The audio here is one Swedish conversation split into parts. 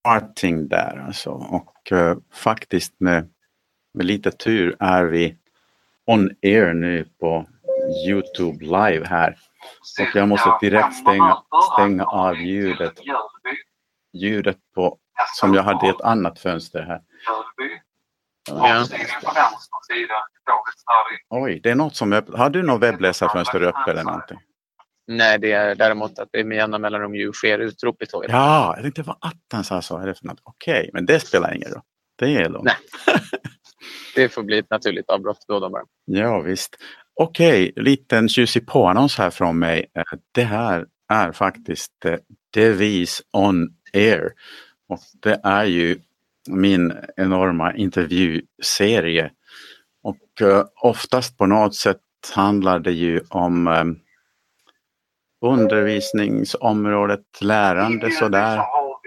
starting där alltså. Och uh, faktiskt med, med lite tur är vi on air nu på Youtube live här. Och jag måste direkt stänga, stänga av ljudet. Ljudet på, som jag hade i ett annat fönster här. Ja. Oj, det är något som öppnar. Har du något webbläsarfönster uppe eller någonting? Nej, det är däremot att det med jämna mellanrum ju sker utrop i tåget. Ja, jag tänkte vad attans sa så. Okej, okay, men det spelar ingen roll. Det är lugnt. Nej. det får bli ett naturligt avbrott då, då bara. Ja, visst. Okej, okay, liten tjusig påannons här från mig. Eh, det här är faktiskt eh, Devis on air. Och det är ju min enorma intervjuserie. Och uh, oftast på något sätt handlar det ju om undervisningsområdet, lärande sådär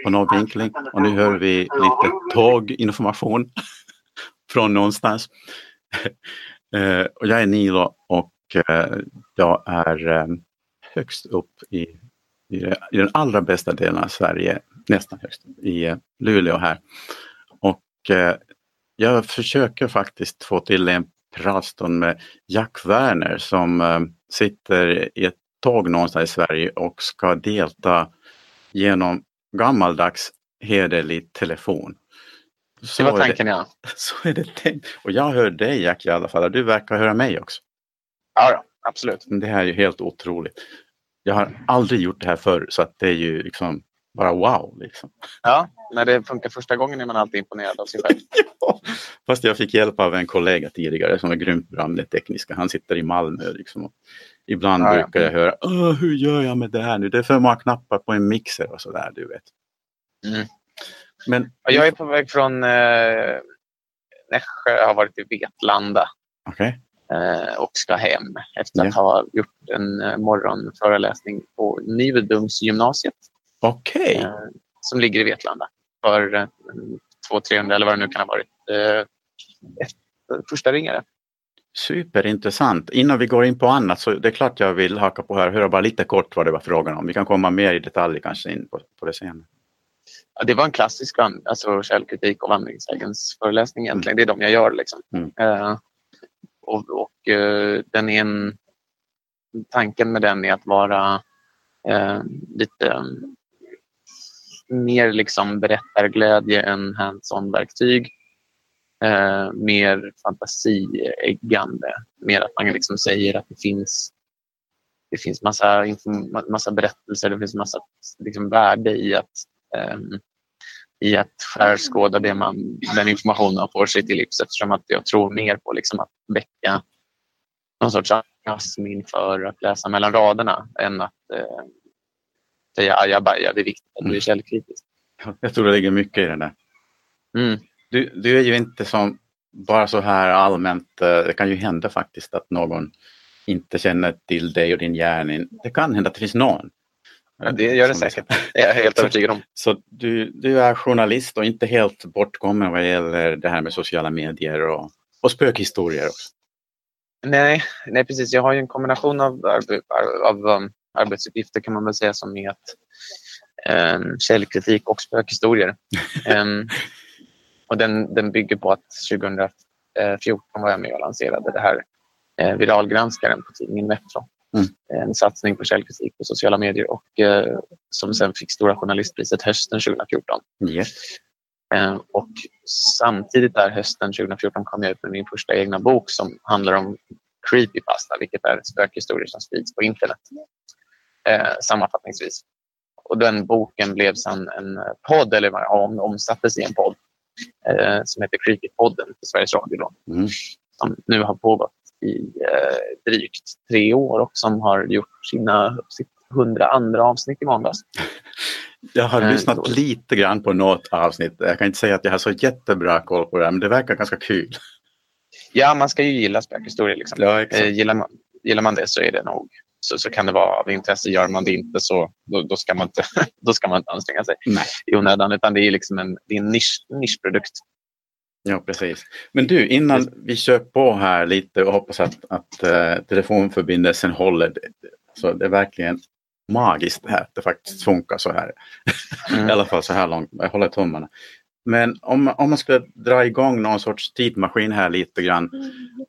på någon vinkling. Och nu hör vi lite tåginformation från någonstans. uh, och jag är Nilo och uh, jag är högst upp i, i, i, den allra bästa delen av Sverige, nästan högst upp, i Luleå här. Eh, jag försöker faktiskt få till en pratstund med Jack Werner som eh, sitter i ett tåg någonstans i Sverige och ska delta genom gammaldags hederlig telefon. Så det var tanken det, ja. Så är det tänkt. Och jag hör dig Jack i alla fall. Du verkar höra mig också. Ja, då, absolut. Det här är ju helt otroligt. Jag har aldrig gjort det här förr så att det är ju liksom bara wow. Liksom. Ja, när det funkar första gången är man alltid imponerad av sig själv. ja, fast jag fick hjälp av en kollega tidigare som är grymt bra med det tekniska. Han sitter i Malmö. Liksom, ibland ja, brukar jag höra hur gör jag med det här nu? Det är för många knappar på en mixer och sådär, du vet. Mm. Men, jag är på väg från eh, Nässjö, jag har varit i Vetlanda. Okay. Eh, och ska hem efter att ha gjort en eh, morgonföreläsning på Nivedungsgymnasiet. Okej. Okay. Eh, som ligger i Vetlanda för eh, 200-300 eller vad det nu kan ha varit. Eh, första ringare. Superintressant. Innan vi går in på annat så det är klart jag vill haka på här och höra bara lite kort vad det var frågan om. Vi kan komma mer i detalj kanske in på, på det senare. Ja, det var en klassisk alltså, källkritik och vandringssägens föreläsning egentligen. Mm. Det är de jag gör. Liksom. Mm. Uh, och, och uh, den är en, tanken med den är att vara uh, lite mer liksom berättarglädje än hands-on-verktyg. Eh, mer fantasieggande. Mer att man liksom säger att det finns det finns massa, massa berättelser, det finns massa liksom, värde i att, eh, i att skärskåda det man, den information man får sig till livs eftersom att jag tror mer på liksom, att väcka någon sorts entusiasm inför att läsa mellan raderna än att eh, säga ajabaja. Det är viktigt att du är mm. källkritisk. Jag tror det ligger mycket i det där. Mm. Du, du är ju inte som bara så här allmänt, eh, det kan ju hända faktiskt att någon inte känner till dig och din gärning. Det kan hända att det finns någon. Ja, det gör det säkert. Det är jag helt övertygad om. Så du, du är journalist och inte helt bortkommen vad gäller det här med sociala medier och, och spökhistorier också. Nej, nej, precis. Jag har ju en kombination av, av, av um, arbetsuppgifter kan man väl säga som är att um, källkritik och spökhistorier. um, och den, den bygger på att 2014 var jag med och lanserade det här eh, viralgranskaren på tidningen Metro. Mm. En satsning på källkritik på sociala medier och eh, som sen fick Stora journalistpriset hösten 2014. Yes. Eh, och samtidigt där hösten 2014 kom jag ut med min första egna bok som handlar om creepypasta, vilket är spökhistorier som sprids på internet eh, sammanfattningsvis. Och den boken blev sen en podd, eller om, omsattes i en podd eh, som heter Creepy-podden på Sveriges Radio. Mm. Som nu har pågått i eh, drygt tre år och som har gjort sina sitt hundra andra avsnitt i måndags. Jag har eh, lyssnat då. lite grann på något avsnitt. Jag kan inte säga att jag har så jättebra koll på det, men det verkar ganska kul. Ja, man ska ju gilla spökhistorier. Liksom. Ja, eh, gillar, man, gillar man det så är det nog så, så kan det vara av intresse. Gör man det inte så då, då, ska, man inte, då ska man inte anstränga sig Nej. i onödan. Utan det är, liksom en, det är en nisch, nischprodukt. Ja, precis. Men du, innan vi kör på här lite och hoppas att, att uh, telefonförbindelsen håller. Så det är verkligen magiskt det här, att det faktiskt funkar så här. Mm. I alla fall så här långt, jag håller tummarna. Men om, om man skulle dra igång någon sorts tidmaskin här lite grann.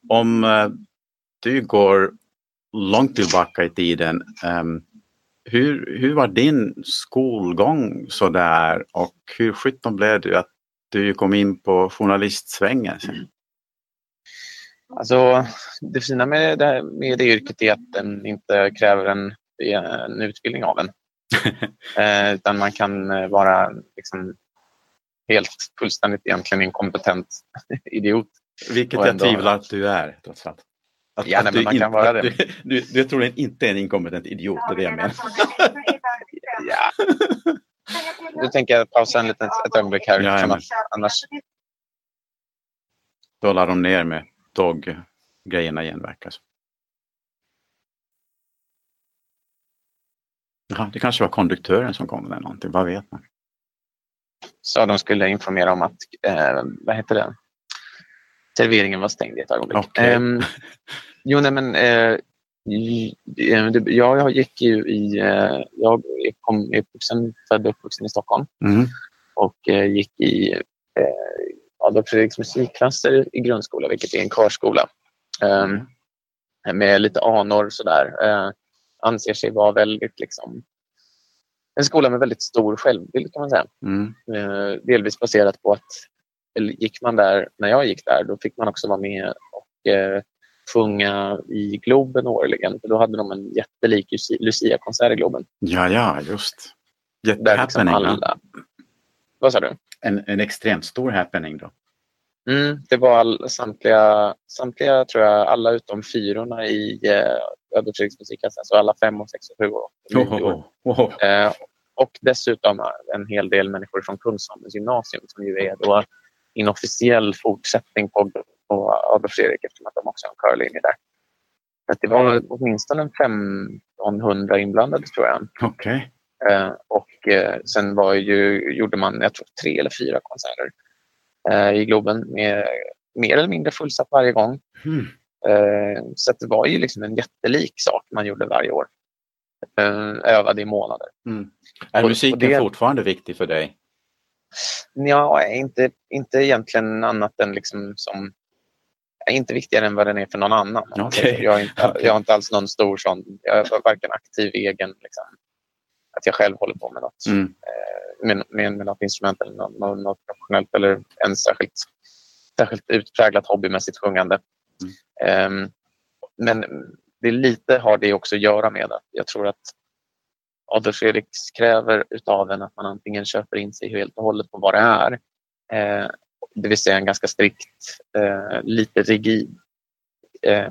Om eh, du går långt tillbaka i tiden. ehm, hur, hur var din skolgång sådär och hur sjutton blev det att du kom in på journalistsvängen? sen? Alltså, det fina med det, med det yrket är att den inte kräver en, en utbildning av en. eh, utan man kan eh, vara liksom, helt fullständigt egentligen inkompetent idiot. Vilket jag ändå- tvivlar att du är trots allt. Att, Ja, att nej, du men man kan inte- vara det. Du, du, du, jag tror du inte är en inkompetent idiot, det är det jag menar. Ja. Nu tänker jag pausa en liten, ett ögonblick här. Jajamän. annars, annars, Då la de ner med tåggrejerna igen verkar det som. Jaha, det kanske var konduktören som kom med någonting, vad vet man? så de skulle informera om att, eh, vad heter det, serveringen var stängd i ett ögonblick. Okej. Ehm, jo, nej men eh, det- jag gick ju i, eh, jag kom, är uppvuxen, född och uppvuxen i Stockholm Mm. och eh, gick i Adolf Fredriks musikklasser i grundskola, vilket är en körskola. Ehm, med lite anor sådär. Eh, anser sig vara väldigt liksom en skola med väldigt stor självbild kan man säga. Mm. Eh, delvis baserat på att eller gick man där, när jag gick där, då fick man också vara med och eh, sjunga i Globen årligen. För då hade de en jättelik Lucia- Lucia-konsert i Globen. Ja, ja, just. Liksom Jättehappening. va? alla... Vad sa du? en, en extremt stor happening då. Mm, det var all, samtliga, samtliga, tror jag, alla utom fyrorna i eh, musikklass. Alltså alla fem och sex och sju och nio år. oh, oh, oh. Eh, och dessutom en hel del människor från Kungsholmens gymnasium som ju är då inofficiell fortsättning på, på Adolf Fredrik eftersom att de också har en körlinje där. Så det var åtminstone en 1500 inblandade tror jag. Okej. Eh, och eh, sen var ju, gjorde man, jag tror tre eller fyra konserter eh, i Globen med mer eller mindre fullsatt varje gång. Eh, så det var ju liksom en jättelik sak man gjorde varje år. Eh, övade i månader. Mm. Är Och- musiken och det- fortfarande viktig för dig? Ja, inte, inte egentligen annat än liksom som... Inte viktigare än vad den är för någon annan. om man säger så. Okej. Jag, är inte, jag har inte alls någon stor sån... Jag är varken aktiv egen, liksom, att jag själv håller på med något, Mm. med, med, med något instrument eller något, något, professionellt eller en särskilt, särskilt utpräglat hobbymässigt sjungande. Ehm, men det lite har det också att göra med att jag tror att Adolf Fredriks kräver utav en att man antingen köper in sig helt och hållet på vad det är. Eh, det vill säga en ganska strikt, eh, lite rigid, eh,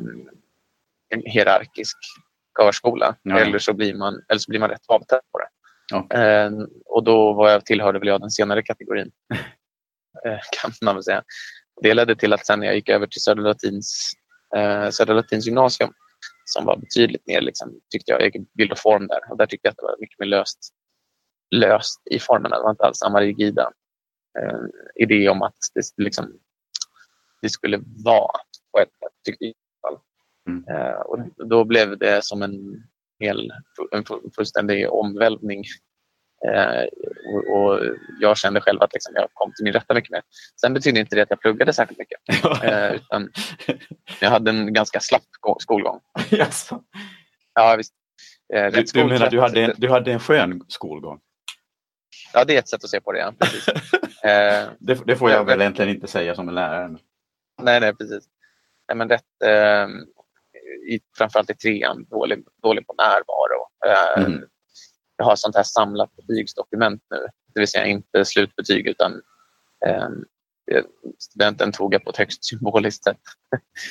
en hierarkisk körskola. Ja. Eller, så blir man, eller så blir man rätt avtänd på det. Okej. Eh, och då var jag, tillhörde väl jag den senare kategorin. eh, kan man väl säga. Det ledde till att sen när jag gick över till Södra Latins, eh, Södra Latins gymnasium som var betydligt mer, liksom, tyckte jag, bild och form där. Och där tyckte jag att det var mycket mer löst, löst i formerna. Det var inte alls samma rigida eh, idé om att det, liksom, det skulle vara på ett sätt, tyckte jag. Mm. Eh, och då blev det som en hel, en fu- fullständig omvälvning. Eh, och, och jag kände själv att liksom, jag kom till min rätta mycket mer. Sen betyder inte det att jag pluggade särskilt mycket. Eh, jag hade en ganska slapp gå- skolgång. Jaså. Ja, visst. Eh, Du, du menar skoltrött. du hade, en, du hade en skön skolgång? Ja, det är ett sätt att se på det. Ja. Precis. Eh, Det, det får jag Ja, väl men- egentligen inte säga som en lärare. nej, nej, precis. Nej, men rätt, eh, i, framförallt i trean, dålig, dålig på närvaro. Eh, Mm. Jag har sånt här samlat betygsdokument nu. Det vill säga inte slutbetyg utan eh, studenten tog jag på ett högst symboliskt sätt.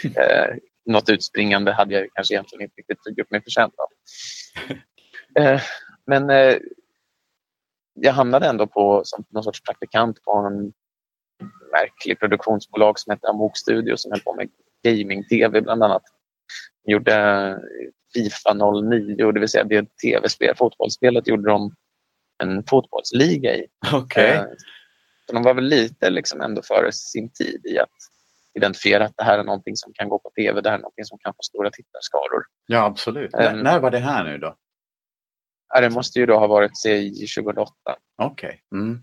eh, något utspringande hade jag kanske egentligen inte riktigt gjort mig förtjänt av. Eh, men eh, jag hamnade ändå på som någon sorts praktikant på en märklig produktionsbolag som hette Amok Studio som höll på med gaming-tv bland annat. Gjorde Fifa 09, det vill säga det tv-spel, fotbollsspelet, gjorde de en fotbollsliga i. Okej. Eh, så de var väl lite liksom ändå före sin tid i att identifiera att det här är någonting som kan gå på tv, det här är någonting som kan få stora tittarskaror. Ja, absolut. N- när var det här nu då? Det måste ju då ha varit säg 2008. Okej. Mm.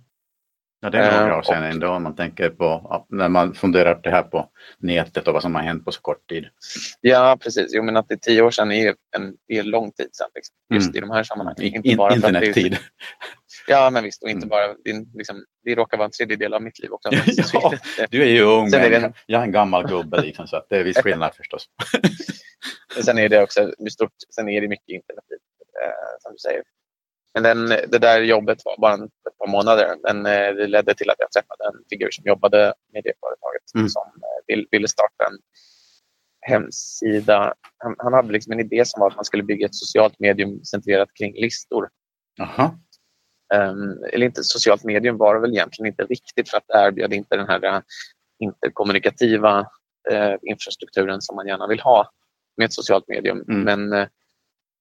Ja, det är några Eh, år sedan ändå om man tänker på när man funderar på det här på nätet och vad som har hänt på så kort tid. Ja, precis. Jo, men att det är tio år sedan är en är lång tid sedan. Liksom. Just Mm. i de här sammanhangen. In, Inte bara att det är- internettid. Ja, men visst. Och inte Mm. bara, det, är liksom, det råkar vara en tredjedel av mitt liv också. Ja. Du är ju ung, är det- jag är en gammal gubbe liksom, så att det är viss skillnad förstås. Sen är det också stort, sen är det mycket internettid, eh, som du säger. Men den, det där jobbet var bara en, ett par månader. Men eh, det ledde till att jag träffade en figur som jobbade med det företaget Mm. som eh, vill, ville starta en hemsida. Han, han hade liksom en idé som var att man skulle bygga ett socialt medium centrerat kring listor. Jaha. Um, eller inte socialt medium var det väl egentligen inte riktigt för att det erbjöd inte den här eh, interkommunikativa eh, infrastrukturen som man gärna vill ha med ett socialt medium. Mm. Men eh,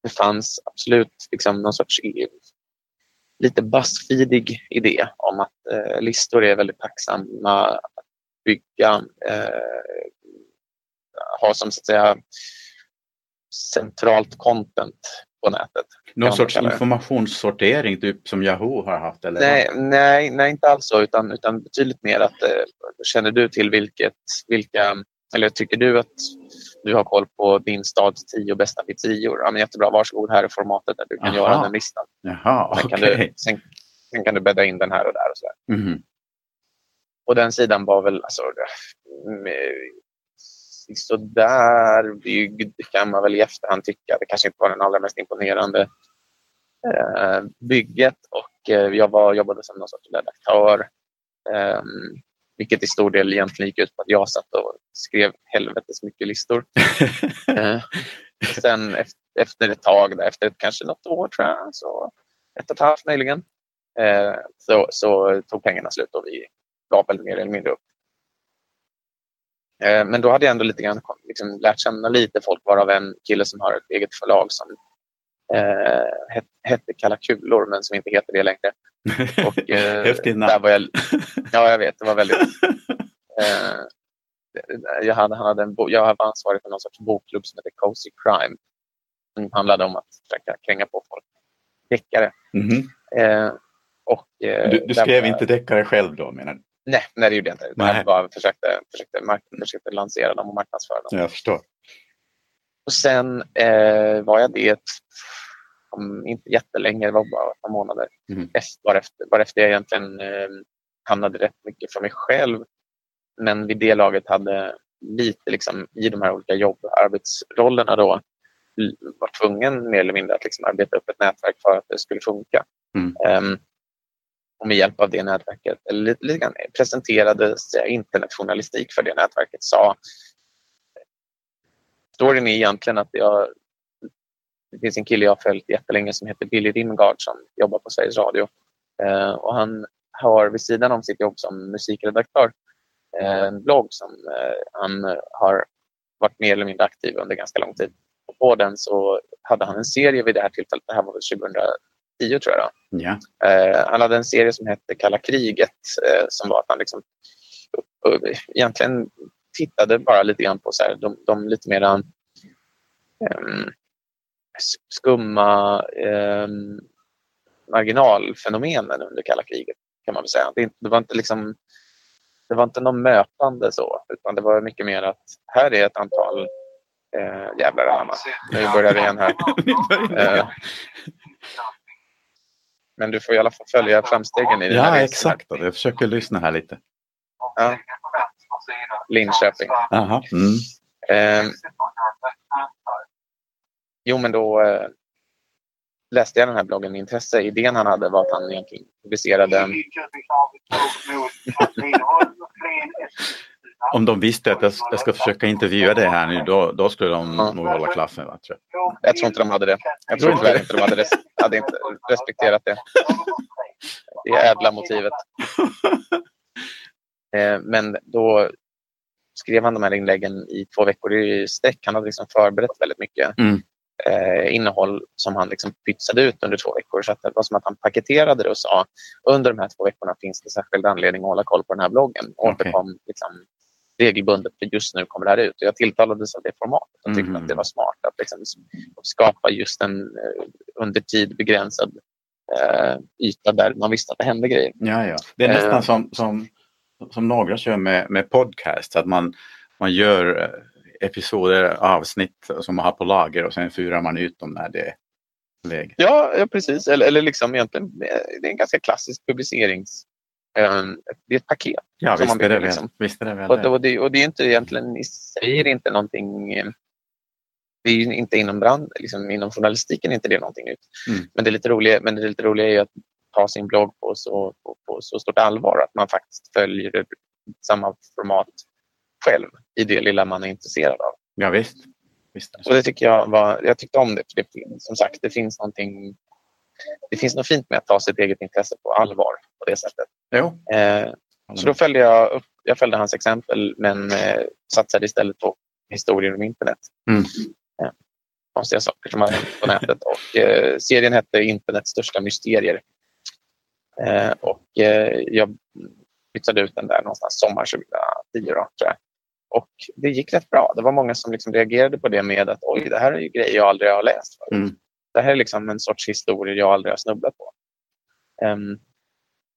det fanns absolut liksom någon sorts lite buzzfeedig idé om att eh, listor är väldigt tacksamma att bygga, eh, ha som så att säga centralt content på nätet. Någon sorts informationssortering typ som Yahoo har haft? Eller? Nej, nej, nej, inte alls så, utan, utan betydligt mer att eh, känner du till vilket, vilka, eller tycker du att du har koll på din stads tio bästa pizzerior? Ja, men jättebra, varsågod, här är formatet där du kan Aha. göra den listan. Jaha, Sen, kan du, sen, sen kan du bädda in den här och där. Och, så där. Mhm. och den sidan var väl alltså, mm, sådär byggd kan man väl i efterhand tycka. Det kanske inte var den allra mest imponerande eh, bygget och eh, jag var, jobbade som någon sorts redaktör. Vilket i stor del egentligen gick ut på att jag satt och skrev helvetes mycket listor. Eh, sen efter, efter ett tag, där, efter kanske något år tror jag, så ett och ett halvt möjligen, eh, så, så tog pengarna slut och vi gav väl mer eller mindre upp. Eh, men då hade jag ändå lite grann liksom, lärt känna lite folk varav en kille som har ett eget förlag som eh, het, hette Kalla kulor men som inte heter det längre. Och, eh, Häftigt namn. där var jag, ja, jag vet. Det var väldigt... Eh, jag, hade, han hade en bo, jag var ansvarig för någon sorts bokklubb som heter Cozy Crime. Som handlade om att försöka kränga på folk. Deckare. Mhm. Eh, och, eh, Du, du skrev var- inte deckare själv då menar du? Nej, nej, det gjorde jag inte. Nej. Jag bara försökte, försökte, mark- försökte lansera dem och marknadsföra dem. Jag förstår. Och sen eh, var jag det om inte jättelänge, det var bara ett par månader. Mm. Efter, bara, efter, bara efter jag egentligen eh, hamnade rätt mycket för mig själv. Men vid det laget hade lite liksom, i de här olika jobb arbetsrollerna då var tvungen mer eller mindre att liksom arbeta upp ett nätverk för att det skulle funka. Mm. Ehm, och med hjälp av det nätverket, eller lite, lite grann, presenterade internetjournalistik för det nätverket. Sa, storyn är egentligen att jag, det finns en kille jag har följt jättelänge som heter Billy Rimgard som jobbar på Sveriges Radio. Eh, och han har vid sidan om sitt jobb som musikredaktör eh, en blogg som eh, han har varit mer eller mindre aktiv under ganska lång tid. Och på den så hade han en serie vid det här tillfället, det här var väl 2010 tror jag. Ja. Eh, han hade en serie som hette Kalla kriget eh, som var att han liksom, eh, egentligen tittade bara lite grann på så här, de, de lite mera ehm, s- skumma ehm, marginalfenomenen under kalla kriget kan man väl säga. Det, det var inte liksom det var inte någon mötande så, utan det var mycket mer att här är ett antal eh, jävlar anamma. Nu börjar det igen här. Eh, men du får i alla fall följa framstegen i här ja, resan. exakt. Jag försöker lyssna här lite. Ja. Linköping. Aha. Mm. Eh, jo, men då eh, läste jag den här bloggen med intresse. Idén han hade var att han egentligen publicerade Om de visste att jag, ska försöka intervjua dig här nu, då, då skulle de Ja. nog hålla klaffen. Va, tror jag. Jag tror inte de hade det. Jag tror tyvärr inte inte de hade, res hade inte respekterat det. Det är ädla motivet. Eh, men då skrev han de här inläggen i två veckor i sträck. Han hade liksom förberett väldigt mycket Mm. eh, innehåll som han liksom pytsade ut under två veckor. Så det var som att han paketerade det och sa under de här två veckorna finns det särskild anledning att hålla koll på den här bloggen. Okej. Återkom liksom regelbundet för just nu kommer det här ut. Och jag tilltalades av det formatet och tyckte Mm. att det var smart att liksom skapa just en eh, under tid begränsad eh, yta där man visste att det hände grejer. Ja, ja. Det är nästan Eh. som, som, som några kör med, med podcast. Att man, man gör eh, episoder, avsnitt som man har på lager och sen fyrar man ut dem när det är läge. Ja, ja precis. Eller, eller liksom egentligen, det är en ganska klassisk publicerings... eh, Det är ett paket. Ja, Som man det bygger, väl, liksom. visst är det väl Och, det. och, det, och det är inte egentligen i sig det inte någonting... eh, Det är ju inte inom brand, liksom inom journalistiken är inte det någonting nytt. Mm. Men det lite roliga, men det lite roliga är ju att ta sin blogg på så, på, på så stort allvar att man faktiskt följer samma format själv i det lilla man är intresserad av. Ja, visst. visst. Och det tycker jag var, jag tyckte om det. För det som sagt, det finns någonting det finns något fint med att ta sitt eget intresse på allvar på det sättet. Jo. Eh, så då följde jag upp, jag följde hans exempel men eh, satsade istället på historier om internet. Mm. Eh, konstiga saker som har hänt på nätet. Och, eh, serien hette Internets största mysterier. Eh, och eh, jag pytsade ut den där någonstans sommar 2010 då. Och det gick rätt bra. Det var många som liksom reagerade på det med att oj, det här är ju grejer jag aldrig har läst förut. Mm. Det här är liksom en sorts historia jag aldrig har snubblat på. Ehm,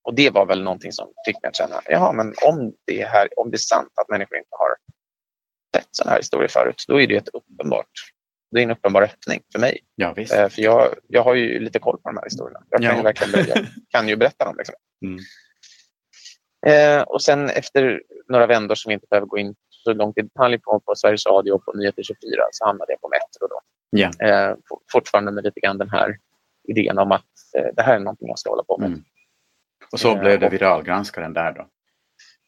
och det var väl någonting som fick mig att känna, jaha, men om det, här, om det är sant att människor inte har sett sådana här historier förut, då är det ett uppenbart, det är en uppenbar öppning för mig. Ja. Eh, för jag, jag har ju lite koll på de här historierna. Jag kan, Ja. ju, verkligen, jag kan ju berätta dem. Liksom. Mm. Eh, och sen efter några vändor som vi inte behöver gå in så långt i detalj på, på Sveriges Radio och på Nyheter 24 så hamnade jag på Metro. Då. Ja. Eh, for- fortfarande med lite grann den här idén om att eh, det här är någonting jag ska hålla på med. Mm. Och så Eh, blev det viralgranskaren där då.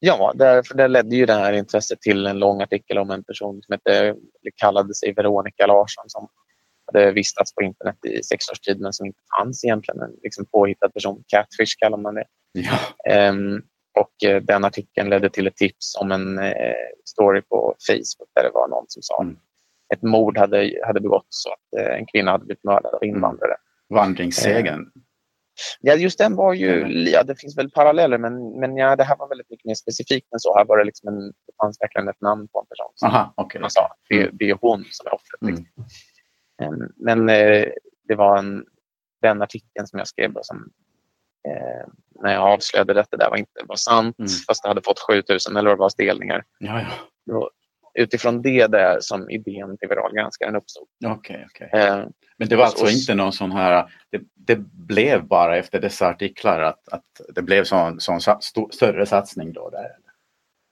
Ja, där, det ledde ju det här intresset till en lång artikel om en person som hette, kallade sig Veronica Larsson som hade vistats på internet i sex års tid men som inte fanns egentligen. En liksom påhittad person. Catfish kallar man det. Ja. Ehm, och eh, den artikeln ledde till ett tips om en eh, story på Facebook där det var någon som sa Mm. att ett mord hade, hade begåtts så att eh, en kvinna hade blivit mördad av invandrare. Vandringssegern. Ja, just den var ju, ja, det finns väl paralleller men, men ja, det här var väldigt mycket mer specifikt än så. Här var det liksom en, det fanns verkligen ett namn på en person. Som Aha, okej. man sa, det, Mm. det är hon som är offret. Liksom. Men eh, det var en, den artikeln som jag skrev då som eh, när jag avslöjade att det där var inte var sant Mm. fast det hade fått 7000 eller vad det var delningar. Ja, ja. Då, utifrån det där som idén till viralgranskaren uppstod. Okej, okej. Eh, Men det var alltså och- inte någon sån här... Det, det blev bara efter dessa artiklar att, att det blev sån, sån stor, större satsning då där?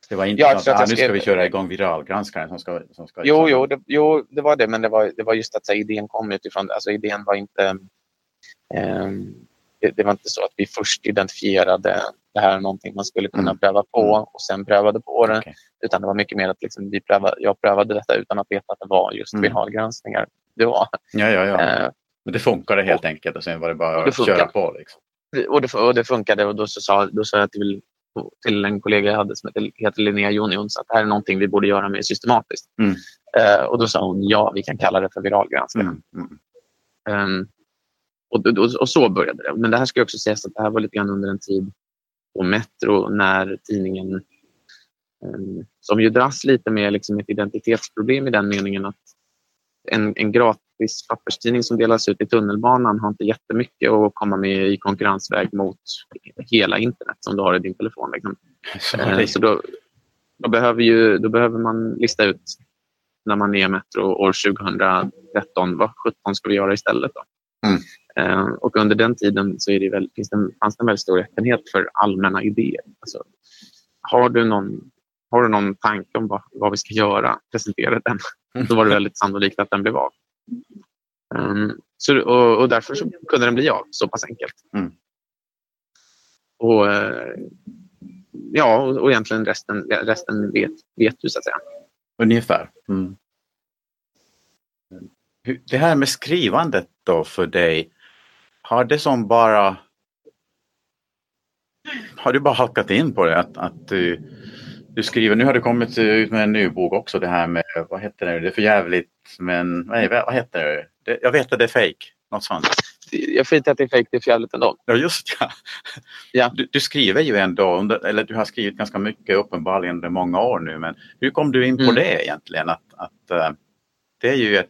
Det var inte Ja, att ah, nu ska vi köra igång viralgranskaren som ska... Som ska Jo, liksom- jo, det, jo, det var det, men det var, det var just att här, idén kom utifrån, alltså idén var inte, ehm, det, det var inte så att vi först identifierade det här är någonting man skulle kunna Mm. pröva på Mm. och sen prövade på det. Okej. Utan det var mycket mer att liksom, vi prövade, jag prövade detta utan att veta att det var just Mm. viralgranskningar. Det var. Ja, ja, ja. Eh, Men det funkade helt enkelt och sen var det bara och det att köra på. Liksom. och, det, och det funkade och då, så sa, då sa jag till, till en kollega jag hade som heter, heter Linnea Jonions att det här är någonting vi borde göra mer systematiskt. Mm. Eh, och då sa hon ja, vi kan kalla det för viralgranskning. Mm, mm. Ehm, och, och, och så började det. Men det här ska jag också säga att det här var lite grann under en tid på Metro när tidningen ehm, som ju dras lite med liksom ett identitetsproblem i den meningen att en, en gratis papperstidning som delas ut i tunnelbanan har inte jättemycket att komma med i konkurrensväg mot hela internet som du har i din telefon. Liksom. Så Eh, det, Så då, då, behöver ju, då behöver man lista ut när man är Metro år 2013, vad 17 ska vi göra istället? Då? Mm. Eh, och under den tiden så är det väl, finns det, en- fanns det en väldigt stor öppenhet för allmänna idéer. Alltså, har, du någon, har du någon tanke om vad, vad vi ska göra, presentera den. Mm. Då var det väldigt sannolikt att den blev av. Um, så, och, och därför så kunde den bli av så pass enkelt. Mm. Och, eh, ja, och, och egentligen resten, resten vet, vet du så att säga. ungefär. Mm. Det här med skrivandet då för dig. Har det som bara... Har du bara halkat in på det? Att, att du, du skriver, nu har du kommit ut med en ny bok också det här med, vad heter det, det är för jävligt men, nej, vad heter det? det? Jag vet att det är fake. Något sånt. jag skiter att det är fejk, det är fjället ändå. Ja, just ja. Ja. Du, du skriver ju ändå, under, eller du har skrivit ganska mycket uppenbarligen under många år nu, men hur kom du in på Mm. det egentligen? Att, att, eh, det är ju ett,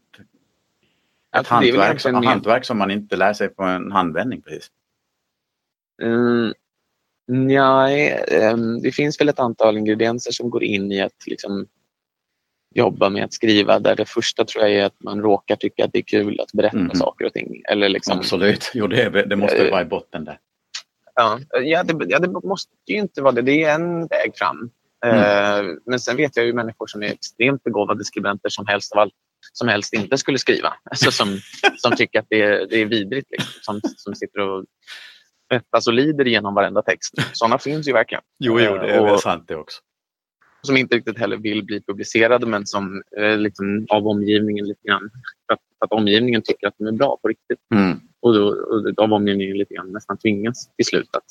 ett Alltså, hantverk, mer- hantverk som man inte lär sig på en handvändning precis. Mm, nej, ehm, det finns väl ett antal ingredienser som går in i att liksom, jobba med att skriva. Där det första tror jag är att man råkar tycka att det är kul att berätta Mhm. saker och ting. Eller liksom, Absolut, jo det, är, det måste vara i botten där. Ja, ja, det, ja, det måste ju inte vara det. Det är en väg fram. Eh, men sen vet jag ju människor som är extremt begåvade skribenter som helst av allt som helst inte skulle skriva. Alltså som, som tycker att det är, det är vidrigt. Liksom. Som, som sitter och svettas och lider igenom varenda text. Sådana finns ju verkligen. Jo, jo, det är och- väl sant det också. Som inte riktigt heller vill bli publicerade men som eh, liksom, av omgivningen lite grann. För att, för att omgivningen tycker att de är bra på riktigt. Mm. Och, då, och av omgivningen lite grann nästan tvingas till slut att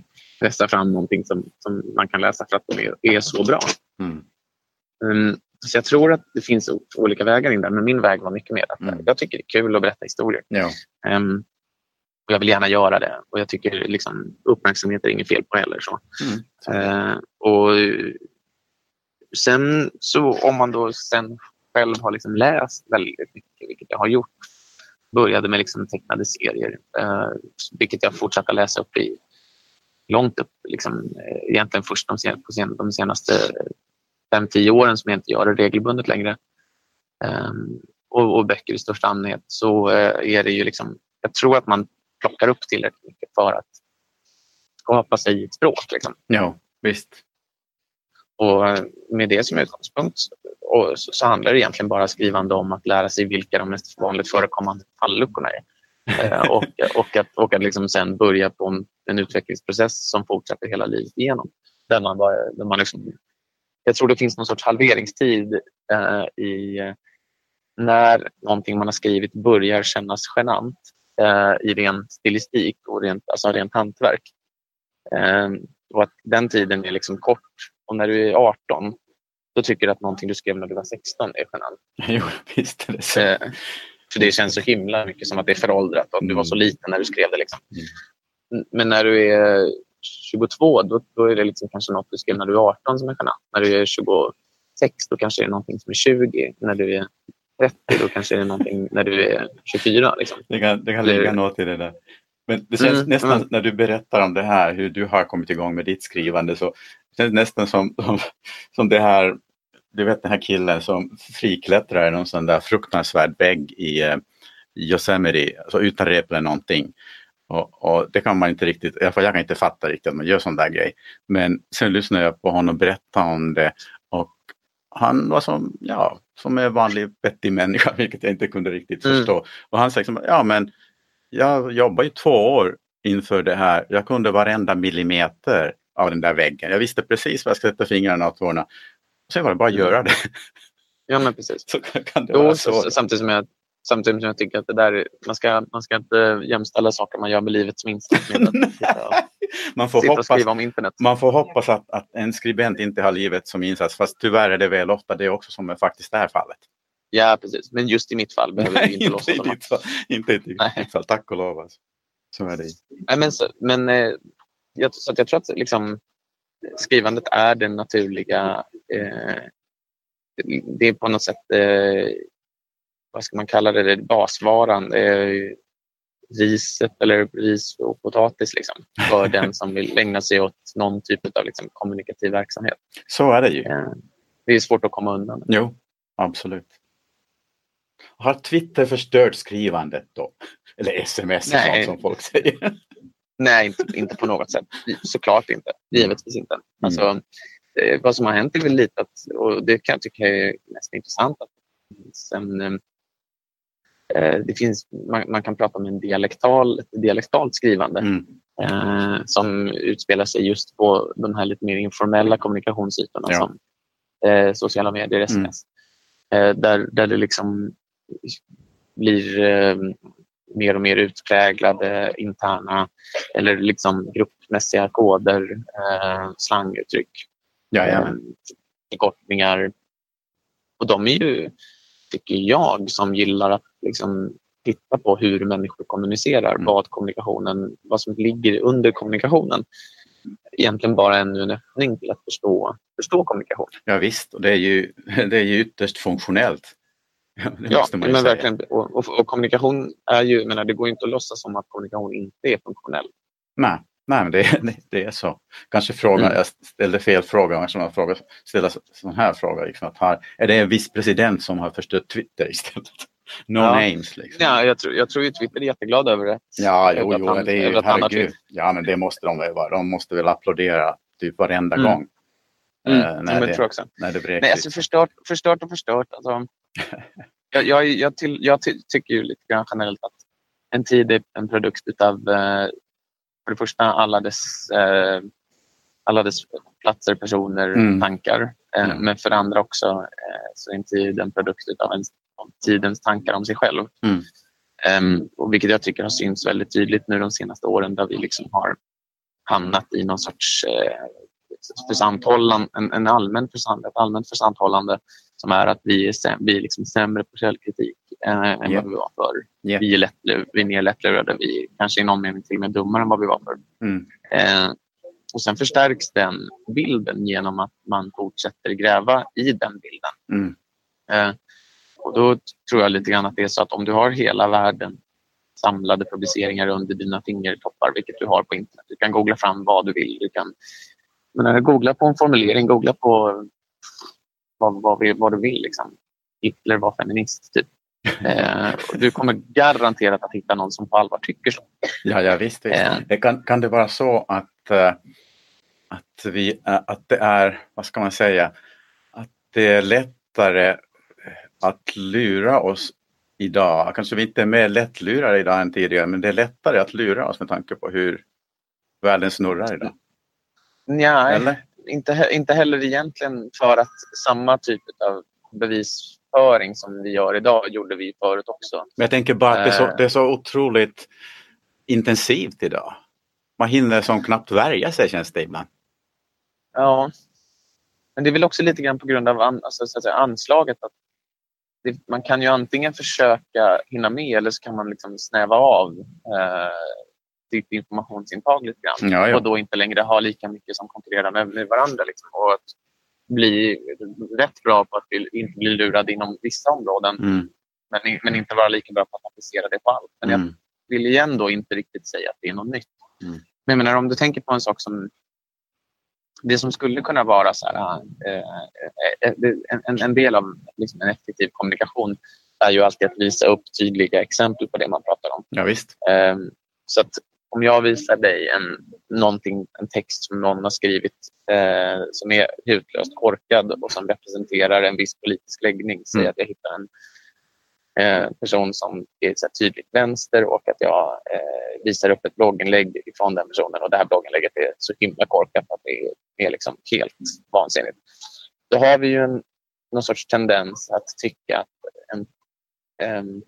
pressa fram någonting som, som man kan läsa för att de är, är så bra. Mm. Mm, så jag tror att det finns olika vägar in där, men min väg var mycket mer att Mm. jag tycker det är kul att berätta historier. Ja. Ehm, och jag vill gärna göra det och jag tycker liksom, uppmärksamhet är inget fel på heller. Så. Mm. Eh, och sen så om man då sen själv har liksom läst väldigt mycket, vilket jag har gjort, började med liksom tecknade serier, eh, vilket jag fortsatte läsa upp i långt upp. Liksom, eh, egentligen först de, sen, på sen, de senaste fem, tio åren som jag inte gör det regelbundet längre. Ehm, och, och böcker i största allmänhet så eh, är det ju liksom, jag tror att man plockar upp tillräckligt mycket för att skapa sig ett språk. Liksom. ja, visst. Och eh, med det som utgångspunkt så, så handlar det egentligen bara skrivande om att lära sig vilka de mest vanligt förekommande falluckorna är. Eh, och, och att, och att liksom sen börja på en, en utvecklingsprocess som fortsätter hela livet igenom. Där man bara, där man liksom, jag tror det finns någon sorts halveringstid eh, i när någonting man har skrivit börjar kännas genant eh, i ren stilistik och rent, alltså rent hantverk. Eh, och att den tiden är liksom kort. Och när du är 18 då tycker du att någonting du skrev när du var 16 är genant. Jo, visst är det så. Eh, för det känns så himla mycket som att det är föråldrat och du var så liten när du skrev det. Liksom. Mm. Men när du är 22 då, då är det liksom kanske något du skrev när du är 18 som är genant. När du är 26 då kanske det är någonting som är 20. När du är 30 då kanske det är någonting när du är 24. Liksom. Det kan, det kan ligga något i det där. Men det känns Mm, nästan mm. när du berättar om det här, hur du har kommit igång med ditt skrivande, så det känns nästan som, som, som det här, du vet den här killen som friklättrar i någon sån där fruktansvärd vägg i eh, Yosemite, alltså utan rep eller någonting. Och, och det kan man inte riktigt, i alla fall jag kan inte fatta riktigt att man gör sån där grej. Men sen lyssnade jag på honom berätta om det och han var som, ja, som en vanlig vettig människa, vilket jag inte kunde riktigt Mm. förstå. Och han sa liksom, ja men jag jobbade i två år inför det här. Jag kunde varenda millimeter av den där väggen. Jag visste precis var jag skulle sätta fingrarna och tårna. Sen var det bara att göra det. Ja, men precis. Så kan det Jo, så. samtidigt, som jag, samtidigt som jag tycker att det där, är- man, ska, man ska inte jämställa saker man gör med livet som insats med att sitta och, Man får sitta och hoppas, skriva om internet. man får hoppas att, att en skribent inte har livet som insats. Fast tyvärr är det väl ofta det också som är faktiskt det här fallet. Ja, precis. Men just i mitt fall behöver det inte låtsas i som ditt fall. inte i ditt fall, tack och lov. Alltså. Så är det. Nej, men så, men eh, jag, så att jag tror att liksom, skrivandet är den naturliga... Eh, det är på något sätt, eh, vad ska man kalla det, basvaran. Det är riset eller ris och potatis liksom, för den som vill ägna sig åt någon typ av liksom, kommunikativ verksamhet. Så är det ju. Eh, det är svårt att komma undan. Jo, absolut. Har Twitter förstört skrivandet då? Eller sms och Nej. sånt som folk säger. Nej, inte, inte på något sätt. Såklart inte. Givetvis inte. Alltså, eh, vad som har hänt är väl lite att, och det kan jag tycka är mest intressant, att sen, eh, det finns, man, man kan prata om en dialektal, ett dialektalt skrivande Mm. eh, som utspelar sig just på de här lite mer informella kommunikationsytorna Ja. som eh, sociala medier, sms. Eh, där, där det liksom blir eh, mer och mer utpräglade interna eller liksom gruppmässiga koder, eh, slanguttryck, Ja, ja. eh, förkortningar. Och de är ju, tycker jag, som gillar att liksom titta på hur människor kommunicerar, mm. vad, kommunikationen, vad som ligger under kommunikationen. Egentligen bara ännu en öppning till att förstå, förstå kommunikation. Ja visst, och det är ju, det är ju ytterst funktionellt. ja, men säga. verkligen. Och, och, och, kommunikation är ju, menar, det går inte att låtsas som att kommunikation inte är funktionell. Nej, nej men det, det är så. Kanske fråga, mm. jag ställde fel fråga, som jag fråga, ställa sån här fråga. Liksom, att här, är det en viss president som har förstört Twitter istället? No ja. names. Liksom. Ja, jag tror, jag tror ju Twitter är jätteglad över det. Ja, jo, jo, han, det är ju, herregud. Ja, men det måste de väl vara. De måste väl applådera typ varenda mm. gång. Mm. Uh, när, det, tror också. när det Nej, alltså förstört, förstört och förstört. Alltså, jag, jag, jag, till, jag ty, tycker ju lite grann generellt att en tid är en produkt av eh, för det första alla dess, eh, alla dess platser, personer, mm. tankar. Eh, mm. Men för det andra också eh, så är en tid en produkt av en om tidens tankar om sig själv. Mm. Um, och vilket jag tycker har synts väldigt tydligt nu de senaste åren där vi liksom har hamnat i någon sorts eh, en, en allmän försand, ett allmänt försanthållande som är att vi är, säm, vi är liksom sämre på källkritik eh, än yeah. vad vi var förr. Yeah. Vi, är lätt, vi är mer lättlurade, vi kanske i någon mening till och med dummare än vad vi var förr. Mm. Eh, och sen förstärks den bilden genom att man fortsätter gräva i den bilden. Mm. Eh, och då tror jag lite grann att det är så att om du har hela världen samlade publiceringar under dina fingertoppar, vilket du har på internet. Du kan googla fram vad du vill. Du kan men, googla på en formulering, googla på vad, vad, vad du vill. Liksom. Hitler var feminist, typ. Eh, du kommer garanterat att hitta någon som på allvar tycker så. Ja, ja visst. visst. Eh. kan, kan det vara så att, uh, att, vi, uh, att det är, vad ska man säga, att det är lättare att lura oss idag. Kanske vi inte är mer lättlurade idag än tidigare men det är lättare att lura oss med tanke på hur världen snurrar idag. Nej, inte, inte heller egentligen för att samma typ av bevisföring som vi gör idag gjorde vi förut också. Men jag tänker bara att det är så, eh. det är så otroligt intensivt idag. Man hinner som knappt värja sig känns det ibland. Ja, men det är väl också lite grann på grund av an, alltså, så att säga, anslaget. Att det, man kan ju antingen försöka hinna med eller så kan man liksom snäva av eh, sitt informationsintag lite grann ja, ja. och då inte längre ha lika mycket som konkurrerar med, med varandra. Liksom. Och att bli rätt bra på att bli, inte bli lurad inom vissa områden mm. men, men inte vara lika bra på att applicera det på allt. Men mm. jag vill igen då inte riktigt säga att det är något nytt. Mm. Men menar, om du tänker på en sak som det som skulle kunna vara så här, eh, eh, eh, en, en, del av liksom en effektiv kommunikation är ju alltid att visa upp tydliga exempel på det man pratar om. Ja, visst. Ehm, så att om jag visar dig en, någonting, en text som någon har skrivit eh, som är hutlöst korkad och som representerar en viss politisk läggning, säg mm. att jag hittar en eh, person som är så tydligt vänster och att jag eh, visar upp ett blogginlägg från den personen och det här blogginlägget är så himla korkat att det är, är liksom helt vansinnigt. Då har vi ju en, någon sorts tendens att tycka att en, en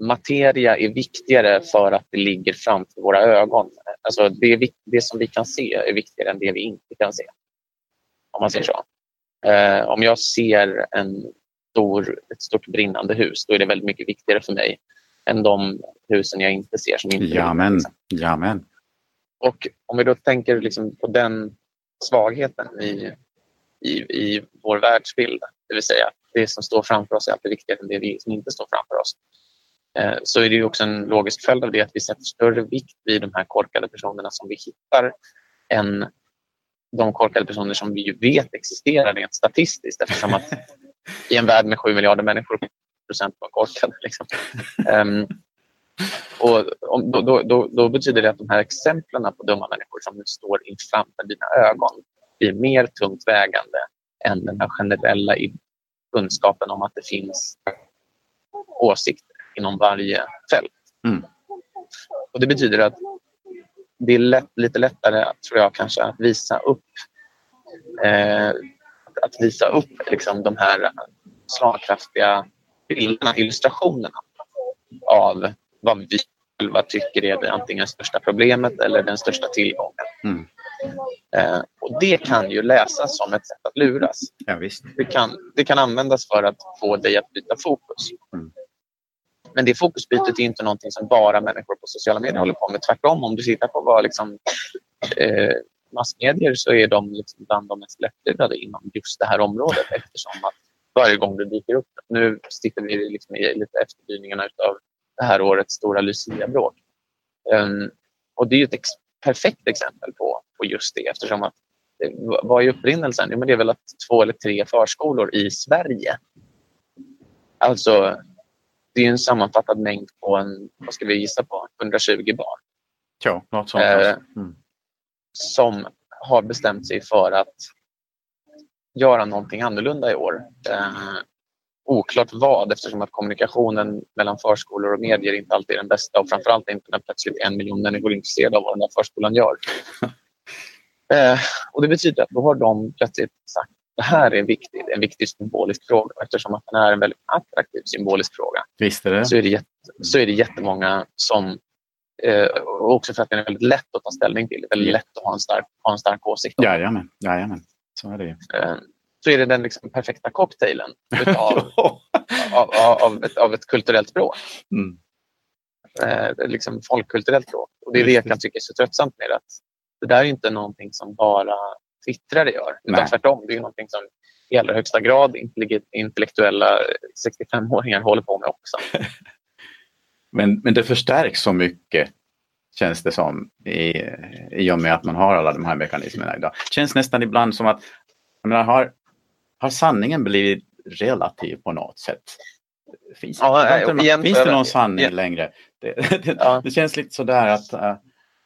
materia är viktigare för att det ligger framför våra ögon. Alltså det, det som vi kan se är viktigare än det vi inte kan se. Om man säger så. Eh, om jag ser en stor, ett stort brinnande hus, då är det väldigt mycket viktigare för mig än de husen jag inte ser som inte Jamen. Liksom. Jamen. Och om vi då tänker liksom på den svagheten i, i, i vår världsbild, det vill säga det som står framför oss är alltid viktigare än det som inte står framför oss. Eh, så är det också en logisk följd av det att vi sätter större vikt vid de här korkade personerna som vi hittar än de korkade personer som vi vet existerar rent statistiskt eftersom att i en värld med 7 miljarder människor procent var korkade. Liksom. Um, och då, då, då, då, betyder det att de här exemplen på dumma människor som nu står framför dina ögon blir mer tungt vägande än den här generella kunskapen om att det finns åsikter inom varje fält. Mm. Och Det betyder att det är lätt, lite lättare, tror jag, kanske att visa upp eh, att visa upp liksom, de här slagkraftiga bilderna, illustrationerna av vad vi själva tycker är det antingen största problemet eller den största tillgången. Mm. Eh, och Det kan ju läsas som ett sätt att luras. Ja. Det, kan, det kan användas för att få dig att byta fokus. Mm. Men det fokusbytet är inte någonting som bara människor på sociala medier håller på med. Tvärtom, om du tittar på vad liksom, eh, massmedier så är de liksom bland de mest lättlurade inom just det här området eftersom att varje gång det dyker upp, nu sitter vi liksom i lite efterdyningarna av det här årets stora Lucia-bråk. Um, och det är ett ex perfekt exempel på, på just det eftersom att eh, vad är upprinnelsen? Jo, men det är väl att två eller tre förskolor i Sverige. Alltså, det är en sammanfattad mängd på en, vad ska vi gissa på, 120 barn. Ja, något sånt. Eh, mm. Som har bestämt sig för att göra någonting annorlunda i år. Eh, oklart vad eftersom att kommunikationen mellan förskolor och medier inte alltid är den bästa och framförallt inte när plötsligt en miljon människor är intresserade av vad den där förskolan gör. Eh, och det betyder att då har de plötsligt sagt det här är viktigt, en viktig symbolisk fråga eftersom att den är en väldigt attraktiv symbolisk fråga. Visst är det. Så är det, jätte, så är det jättemånga som eh, och också för att den är väldigt lätt att ta ställning till. Väldigt lätt att ha en stark, ha en stark åsikt om. Jajamän, jajamän. så är det eh, så är det den liksom perfekta cocktailen utav, av, av, av, ett, av ett kulturellt språk. Mm. Eh, liksom folkkulturellt språk. Och det är det jag kan tycka är så tröttsamt med att det där är inte någonting som bara twittrare gör. Utan tvärtom, det är någonting som i allra högsta grad intellektuella 65-åringar håller på med också. men, men det förstärks så mycket känns det som i, i och med att man har alla de här mekanismerna idag. Det känns nästan ibland som att menar, har, har sanningen blivit relativ på något sätt? Finns, ja, igen, finns det någon sanning igen. längre? Det, det, ja. det, känns lite sådär att, äh,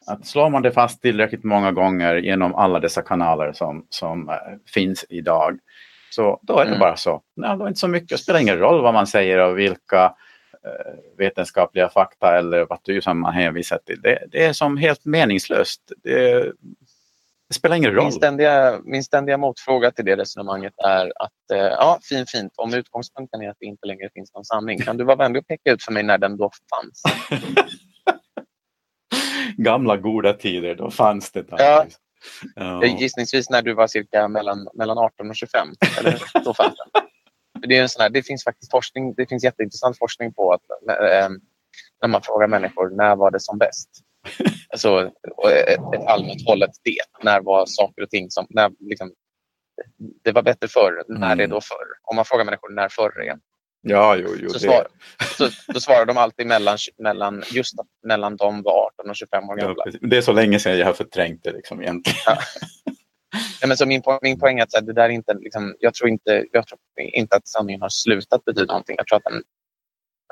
att slår man det fast tillräckligt många gånger genom alla dessa kanaler som, som äh, finns idag så då är det mm. bara så. Nej, då är inte så mycket. Det spelar ingen roll vad man säger och vilka äh, vetenskapliga fakta eller vad du som man hänvisar till. Det, det är som helt meningslöst. Det, det spelar ingen roll. Min ständiga, min ständiga motfråga till det resonemanget är att eh, ja, fint, fint. Om utgångspunkten är att det inte längre finns någon sanning, kan du vara vänlig och peka ut för mig när den då fanns? Gamla goda tider, då fanns det. Ja. Ja. Gissningsvis när du var cirka mellan, mellan 18 och 25. Eller, då fanns den. Det, är en sån här, det finns faktiskt forskning, det finns jätteintressant forskning på att äh, när man frågar människor när var det som bäst? Alltså ett, ett allmänt hållet det. När var saker och ting som... När, liksom, det var bättre förr. När mm. är då förr? Om man frågar människor när förr är. Ja, jo, jo, så, svar, så, då svarar de alltid mellan, mellan, just mellan de var 18 och 25 år gamla. Ja, det är så länge sedan jag har förträngt det liksom, egentligen. Ja. Ja, men så min, po min poäng är att det där inte, liksom, jag, tror inte, jag tror inte att sanningen har slutat betyda någonting. Jag tror att den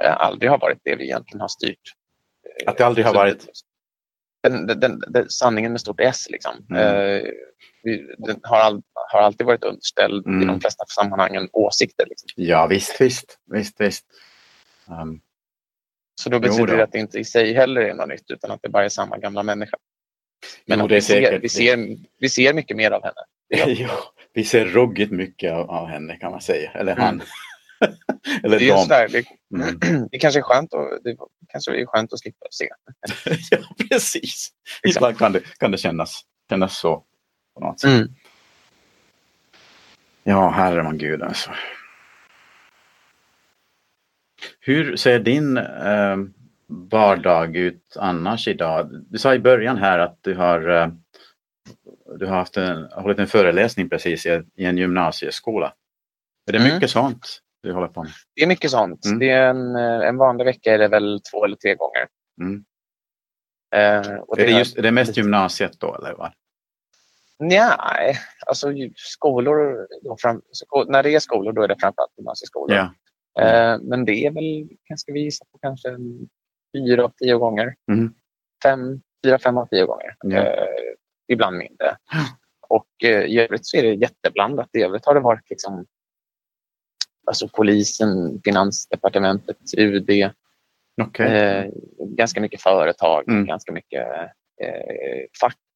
eh, aldrig har varit det vi egentligen har styrt. Att det aldrig har varit? den, den, den, sanningen med stort S. Liksom. Mm. Eh, den har, all, har, alltid varit underställd mm. i de flesta sammanhangen åsikter. Liksom. Ja visst, visst. visst, visst. Um, så då betyder det att det inte i sig heller är något nytt utan att det bara är samma gamla människa. Men jo, vi, ser, vi, ser, vi ser mycket mer av henne. jo, vi ser ruggigt mycket av, av, henne kan man säga. Eller han. Mm. Eller det, är där, det, mm. det kanske är skönt att, det kanske är skönt att slippa se. ja, precis. Ibland kan det, kan det kännas, kännas så. På något sätt. Mm. Ja, herre man gud alltså. Hur ser din eh, vardag ut annars idag? Du sa i början här att du har, eh, du har haft en, hållit en föreläsning precis i, i en gymnasieskola. Är det mm. mycket sånt? du håller på med? Det är mycket sånt. Mm. Det är en, eh, en vanlig vecka är det väl två eller tre gånger. Mm. Eh, och det är, det just, är det mest gymnasiet då eller vad? Nej, alltså skolor, fram, när det är skolor då är det framförallt gymnasieskolor. Ja. Eh, men det är väl, ska vi gissa på kanske fyra av tio gånger. Mm. Fem, fyra, fem av tio gånger. Ja. Eh, ibland mindre. Och eh, i övrigt så är det jätteblandat. I övrigt har det varit liksom alltså polisen, Finansdepartementet, UD. Okay. Eh, ganska mycket företag, mm. ganska mycket eh,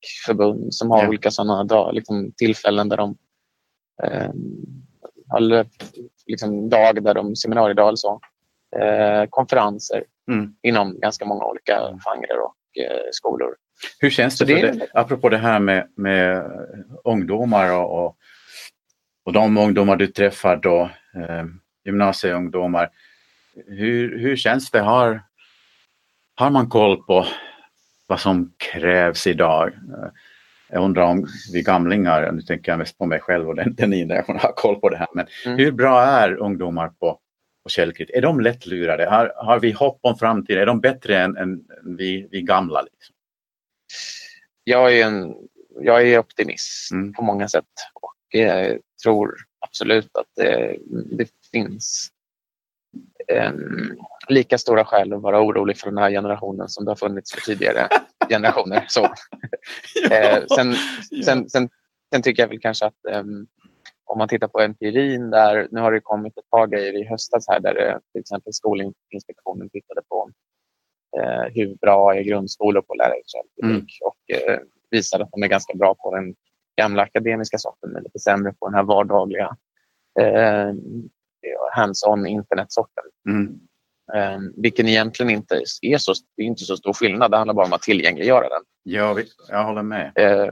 fackförbund som har yeah. olika sådana dag, liksom, tillfällen där de eh, har liksom, dag där de seminariedag så. Eh, konferenser mm. inom ganska många olika mm. genrer och eh, skolor. Hur känns det, det, det, apropå det här med, med ungdomar och, och, och de ungdomar du träffar då, eh, gymnasieungdomar. hur, hur känns det? Har, har man koll på vad som krävs idag? Jag undrar om vi gamlingar, nu tänker jag mest på mig själv och den, den generationen har koll på det här, men mm. hur bra är ungdomar på, på källkritik? Är de lättlurade? Har, har vi hopp om framtiden? Är de bättre än, än vi, vi gamla? Liksom? Jag, är en, jag är optimist mm. på många sätt och jag tror absolut att det, det finns lika stora skäl att vara orolig för den här generationen som det har funnits för tidigare generationer. Så. eh, sen, sen, sen, sen, tycker jag väl kanske att um, om man tittar på empirin där, nu har det kommit ett par grejer i höstas här där eh, till exempel Skolinspektionen tittade på eh, hur bra är grundskolor på lärarkällkritik mm. och eh, visade att de är ganska bra på den gamla akademiska sorten men lite sämre på den här vardagliga eh, hands-on internetsorten. Mm. Eh, vilken egentligen inte är så, det är inte så stor skillnad. Det handlar bara om att tillgängliggöra den. Ja, jag håller med. Eh,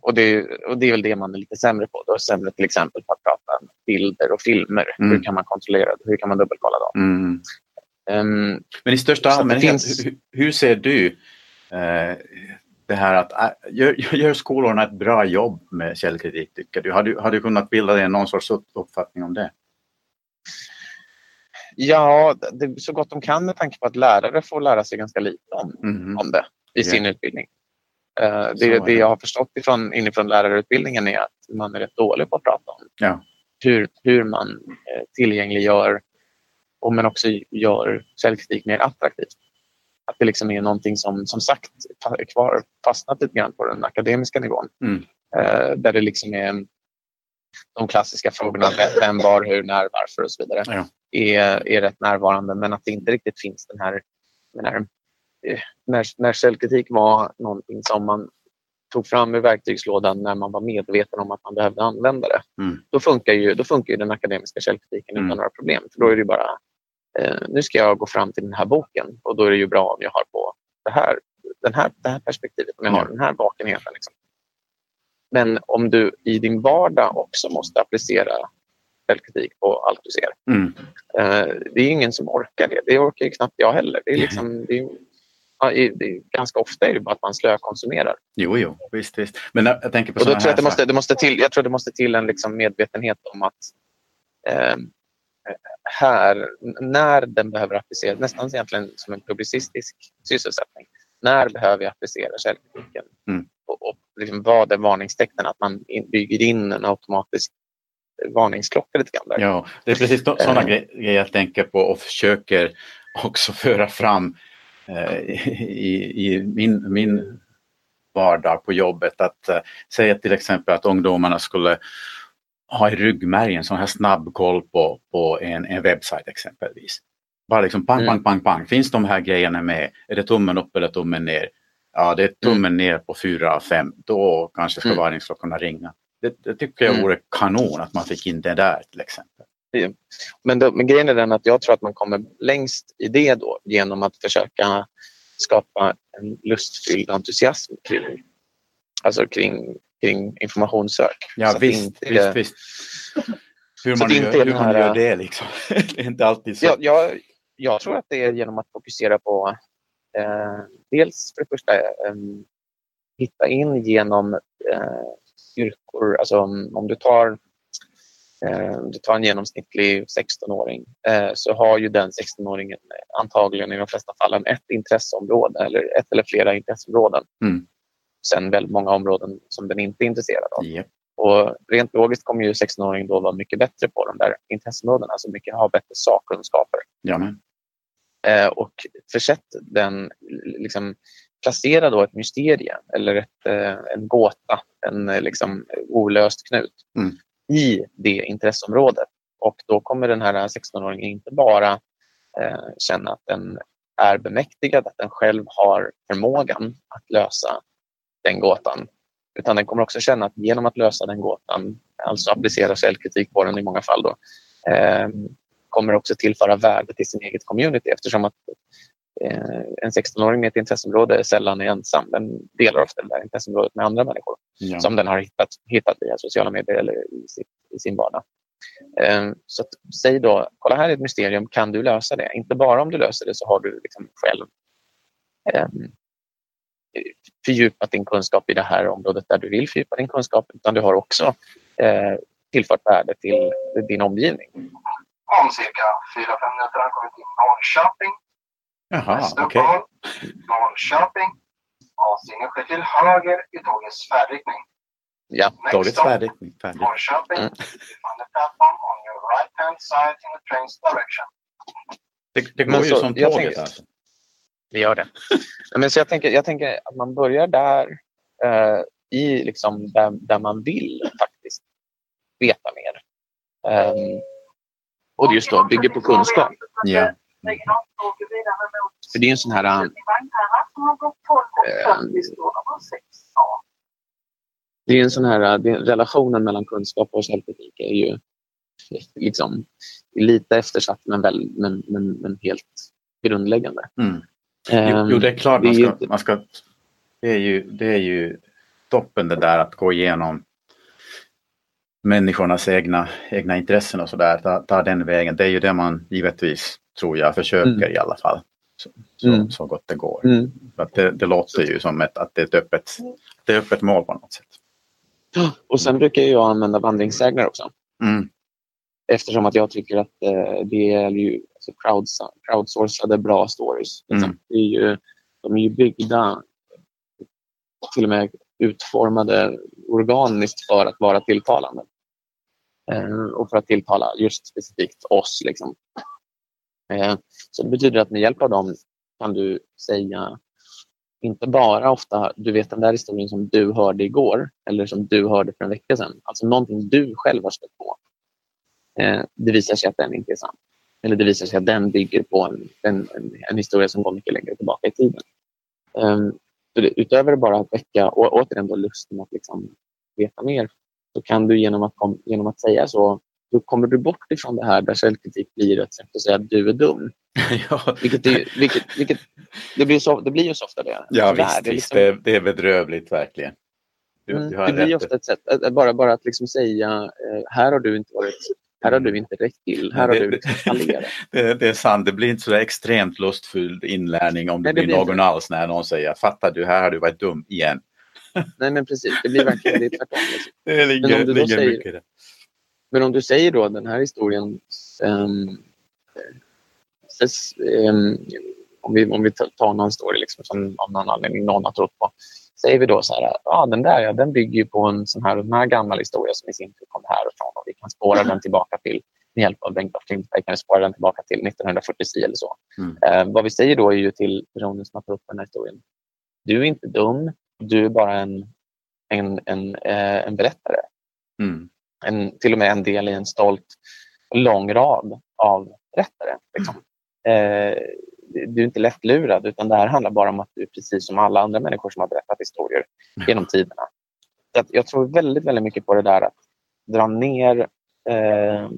och, det, och det är väl det man är lite sämre på. Då är sämre till exempel på att prata bilder och filmer. Mm. Hur kan man kontrollera det? Hur kan man dubbelkolla dem? Mm. Um, Men i största allmänhet, finns... hur, hur, ser du eh, det här att äh, gör, gör skolorna ett bra jobb med källkritik tycker du? Har du, har du kunnat bilda dig någon sorts uppfattning om det? Ja, det, så gott de kan med tanke på att lärare får lära sig ganska lite om, mm. om det i yeah. sin utbildning. Uh, det, det jag har förstått ifrån, inifrån lärarutbildningen är att man är rätt dålig på att prata om ja. hur, hur man uh, tillgängliggör och men också gör källkritik mer attraktivt. Att det liksom är någonting som som sagt kvar fastnat lite grann på den akademiska nivån. Mm. Uh, där det liksom är de klassiska frågorna vem, var, hur, när, varför och så vidare ja. är, är rätt närvarande men att det inte riktigt finns den här, den här eh, när, när källkritik var någonting som man tog fram ur verktygslådan när man var medveten om att man behövde använda det. Mm. Då, funkar ju, då funkar ju den akademiska källkritiken mm. utan några problem. För då är det bara, eh, nu ska jag gå fram till den här boken och då är det ju bra om jag har på det här, den här, det här perspektivet, om jag har den här vakenheten. Liksom. Men om du i din vardag också måste applicera självkritik på allt du ser. Mm. Uh, det är ingen som orkar det. Det orkar ju knappt jag heller. Det är, liksom, det är, det är, ganska ofta är det bara att man slökonsumerar. Jo, jo, visst, visst. Men jag tänker på och då tror jag, att det måste, det måste till, jag tror det måste till en liksom medvetenhet om att eh, här, när den behöver appliceras, nästan egentligen som en publicistisk sysselsättning, när behöver jag applicera källkritiken? Mm. Och, och liksom vad är varningstecknen? Att man bygger in en automatisk varningsklocka lite grann. Där. Ja, det är precis sådana äh, grejer jag tänker på och försöker också föra fram eh, i, i min, min vardag på jobbet. Att eh, säga till exempel att ungdomarna skulle ha i ryggmärgen sån här snabb koll på, på en, en webbsajt exempelvis. Bara liksom pang, pang, mm. pang, pang. Finns de här grejerna med? Är det tummen upp eller tummen ner? Ja, det är tummen mm. ner på fyra fem. Då kanske ska mm. varningsklockorna ringa. Det, det, tycker jag mm. vore kanon att man fick in det där till exempel. Men, då, men grejen är den att jag tror att man kommer längst i det då genom att försöka skapa en lustfylld entusiasm kring, alltså kring, kring informationssök. Ja, visst, inte, visst, visst. Hur man, gör, hur man gör det liksom. det är inte alltid så. Ja, jag, jag tror att det är genom att fokusera på dels för det första eh, hitta in genom eh, yrkor, alltså om, om du tar eh, du tar en genomsnittlig 16-åring eh, så har ju den 16-åringen antagligen i de flesta fallen ett intresseområde eller ett eller flera intresseområden. Mm. Sen väldigt många områden som den inte är intresserad av. Yep. Och rent logiskt kommer ju 16-åringen då vara mycket bättre på de där intresseområdena, alltså mycket, ha bättre sakkunskaper. Eh, och försett den, liksom, placera då ett mysterium eller ett, eh, en gåta, en eh, liksom, olöst knut mm. i det intresseområdet. Och då kommer den här 16-åringen inte bara eh, känna att den är bemäktigad, att den själv har förmågan att lösa den gåtan. Utan den kommer också känna att genom att lösa den gåtan, alltså applicera källkritik på den i många fall, då, eh, kommer också tillföra värde till sin eget community eftersom att eh, en 16-åring med ett intresseområde sällan är ensam. Den delar ofta det där intresseområdet med andra människor ja. som den har hittat, hittat via sociala medier eller i, sitt, i sin vardag. Eh, så att, säg då, kolla här är ett mysterium, kan du lösa det? Inte bara om du löser det så har du liksom själv eh, fördjupat din kunskap i det här området där du vill fördjupa din kunskap utan du har också eh, tillfört värde till din omgivning. Om cirka 4-5 minuter har kommit till Norrköping. Jaha, okej. uppehåll, Norrköping. Avstigning sker till höger i tågets färdriktning. Ja, färdigt. färdigt. Norrköping. Mm. On the platform on your right hand side in the train's direction. Det, det går Men ju så, som tåget tänker- alltså. det gör det. Men så jag, tänker, jag tänker att man börjar där, eh, i liksom där, där man vill faktiskt veta mer. Ehm, och just då bygger på kunskap. Ja. För det är en sån här... eh, Det är en sån här, det, relationen mellan kunskap och källkritik är ju liksom lite eftersatt men, väl, men, men, men helt grundläggande. Mm. Jo, Ehm, jo, det är klart man ska, man ska det, är ju, det är ju toppen det där att gå igenom människornas egna, egna intressen och sådär. Ta, ta den vägen. Det är ju det man givetvis, tror jag, försöker Mm. i alla fall. Så, så, Mm. så gott det går. Mm. Att det, det låter ju som ett, att det är ett öppet, det är öppet mål på något sätt. Och sen brukar jag använda vandringssägner också. Mm. Eftersom att jag tycker att eh, det är ju alltså crowds, crowdsourcade bra stories. Liksom. Mm. Det är ju, de är ju byggda, till och med utformade organiskt för att vara tilltalande. Eh, och för att tilltala just specifikt oss. Liksom. Eh, så det betyder att med hjälp av dem kan du säga inte bara ofta, du vet den där historien som du hörde igår eller som du hörde för en vecka sedan. Alltså någonting du själv har stött på. Eh, det visar sig att den inte är sann. Eller det visar sig att den bygger på en, en, en, en historia som går mycket längre tillbaka i tiden. Um, så det, utöver bara att väcka, och återigen då lusten att liksom veta mer, så kan du genom att, genom att säga så, då kommer du bort ifrån det här där källkritik blir ett sätt att säga att du är dum. ja, Vilket, är, vilket, vilket det, blir så, det blir ju så ofta det. ja Tyvärr, visst, det är liksom- det, det är bedrövligt verkligen. Du, Mm, du det blir ofta ett sätt, att- att bara, bara att liksom säga eh, här har du inte varit här har du inte räckt till, här har det- du fallerat. Det, det är sant, det blir inte så extremt lustfylld inlärning om det, Nej, det blir någon inte. alls när någon säger fattar du, här har du varit dum igen. Nej men precis, det blir verkligen det är tvärtom. Liksom. Det Men ligger, om du då ligger säger- mycket i det. Men om du säger då den här historien ses, ehm, om, vi, om vi tar- någon story liksom, som av någon anledning någon har trott på. Säger vi då så här, ja den där ja, den bygger på en sån här, den här gammal historia som i sin tur kom härifrån och vi kan spåra den tillbaka till med hjälp av Bengt af Klintberg kan vi spåra den tillbaka till 1940 eller så. Mm. Eh, vad vi säger då är ju till personen som har tagit upp den här historien. Du är inte dum, du är bara en, en, en, eh, en berättare Mm. en, till och med en del i en stolt lång rad av berättare. Liksom. Eh, du är inte lättlurad utan det här handlar bara om att du är precis som alla andra människor som har berättat historier genom tiderna. Så jag tror väldigt, väldigt mycket på det där att dra ner eh,